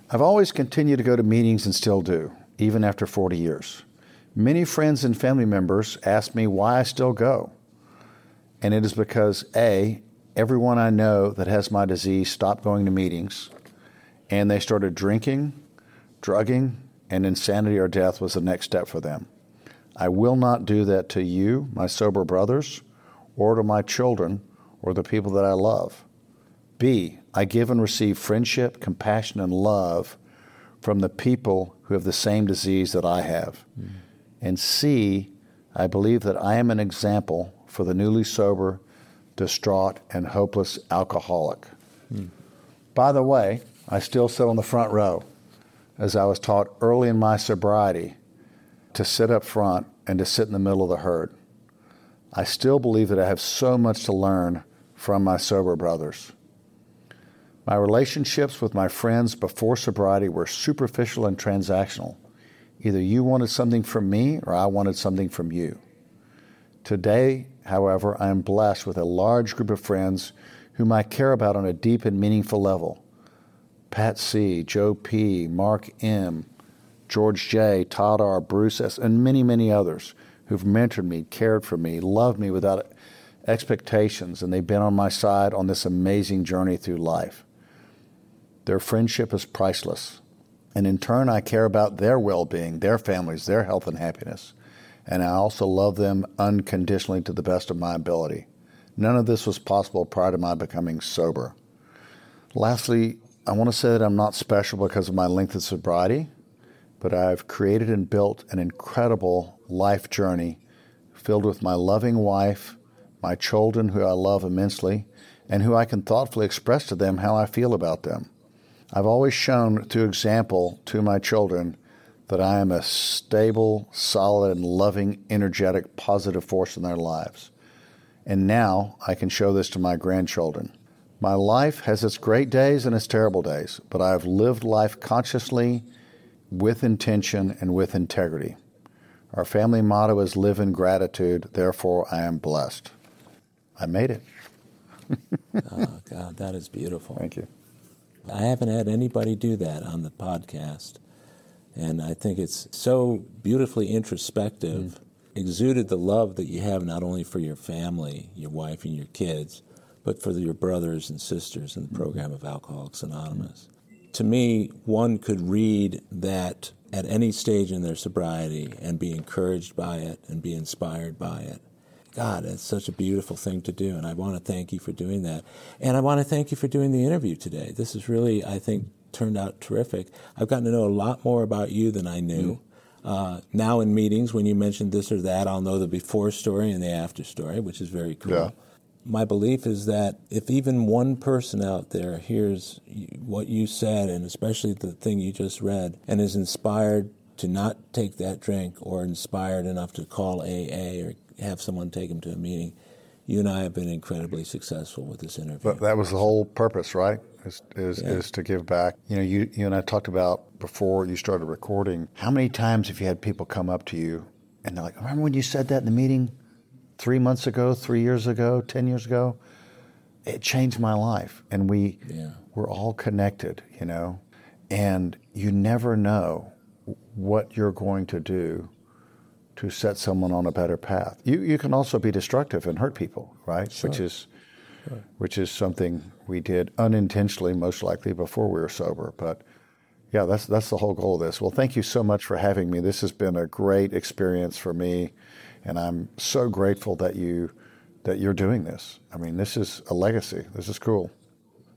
I've always continued to go to meetings and still do, even after 40 years. Many friends and family members ask me why I still go. And it is because A, everyone I know that has my disease stopped going to meetings and they started drinking, drugging, and insanity or death was the next step for them. I will not do that to you, my sober brothers, or to my children or the people that I love. B, I give and receive friendship, compassion, and love from the people who have the same disease that I have. Mm. And C, I believe that I am an example for the newly sober, distraught, and hopeless alcoholic. Mm. By the way, I still sit on the front row, as I was taught early in my sobriety to sit up front and to sit in the middle of the herd. I still believe that I have so much to learn from my sober brothers. My relationships with my friends before sobriety were superficial and transactional. Either you wanted something from me or I wanted something from you. Today, however, I am blessed with a large group of friends whom I care about on a deep and meaningful level. Pat C., Joe P., Mark M., George J., Todd R., Bruce S., and many, many others who've mentored me, cared for me, loved me without expectations, and they've been on my side on this amazing journey through life. Their friendship is priceless. And in turn, I care about their well being, their families, their health and happiness. And I also love them unconditionally to the best of my ability. None of this was possible prior to my becoming sober. Lastly, I want to say that I'm not special because of my length of sobriety, but I've created and built an incredible life journey filled with my loving wife, my children, who I love immensely, and who I can thoughtfully express to them how I feel about them. I've always shown through example to my children that I am a stable, solid, and loving, energetic, positive force in their lives. And now I can show this to my grandchildren. My life has its great days and its terrible days, but I have lived life consciously, with intention, and with integrity. Our family motto is live in gratitude, therefore I am blessed. I made it. [LAUGHS] oh, God, that is beautiful. Thank you. I haven't had anybody do that on the podcast. And I think it's so beautifully introspective, mm. exuded the love that you have not only for your family, your wife, and your kids, but for your brothers and sisters in the program of Alcoholics Anonymous. To me, one could read that at any stage in their sobriety and be encouraged by it and be inspired by it. God, it's such a beautiful thing to do, and I want to thank you for doing that. And I want to thank you for doing the interview today. This is really, I think, turned out terrific. I've gotten to know a lot more about you than I knew. Mm. Uh, now in meetings, when you mention this or that, I'll know the before story and the after story, which is very cool. Yeah my belief is that if even one person out there hears what you said, and especially the thing you just read, and is inspired to not take that drink or inspired enough to call AA or have someone take them to a meeting, you and I have been incredibly successful with this interview. But that was the whole purpose, right? Is is, yeah. is to give back. You know, you you and I talked about before you started recording. How many times have you had people come up to you and they're like, "Remember when you said that in the meeting?" Three months ago, three years ago, 10 years ago, it changed my life. And we, yeah. we're all connected, you know, and you never know what you're going to do to set someone on a better path. You, you can also be destructive and hurt people, right? Sure. Which is, sure. which is something we did unintentionally, most likely before we were sober. But yeah, that's that's the whole goal of this. Well, thank you so much for having me. This has been a great experience for me and I'm so grateful that you that you're doing this. I mean, this is a legacy. This is cool.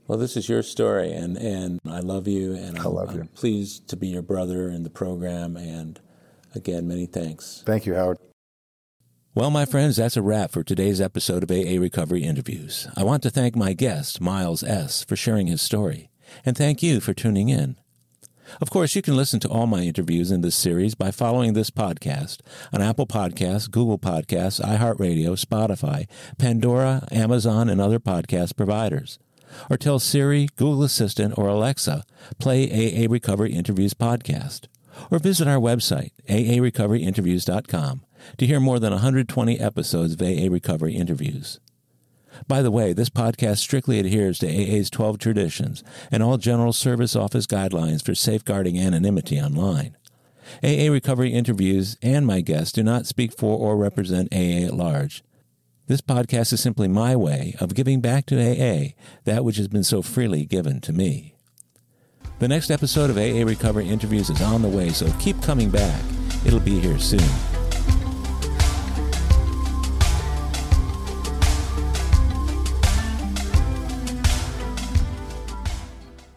Well, this is your story, and, and I love you, and I'm, I love you. I'm pleased to be your brother in the program. And again, many thanks. Thank you, Howard. Well, my friends, that's a wrap for today's episode of AA Recovery Interviews. I want to thank my guest, Myles S., for sharing his story, and thank you for tuning in. Of course, you can listen to all my interviews in this series by following this podcast on Apple Podcasts, Google Podcasts, iHeartRadio, Spotify, Pandora, Amazon, and other podcast providers. Or tell Siri, Google Assistant, or Alexa, play AA Recovery Interviews podcast. Or visit our website, aarecoveryinterviews.com, to hear more than 120 episodes of AA Recovery Interviews. By the way, this podcast strictly adheres to AA's 12 traditions and all General Service Office guidelines for safeguarding anonymity online. AA Recovery interviews and my guests do not speak for or represent AA at large. This podcast is simply my way of giving back to AA that which has been so freely given to me. The next episode of AA Recovery Interviews is on the way, so keep coming back. It'll be here soon.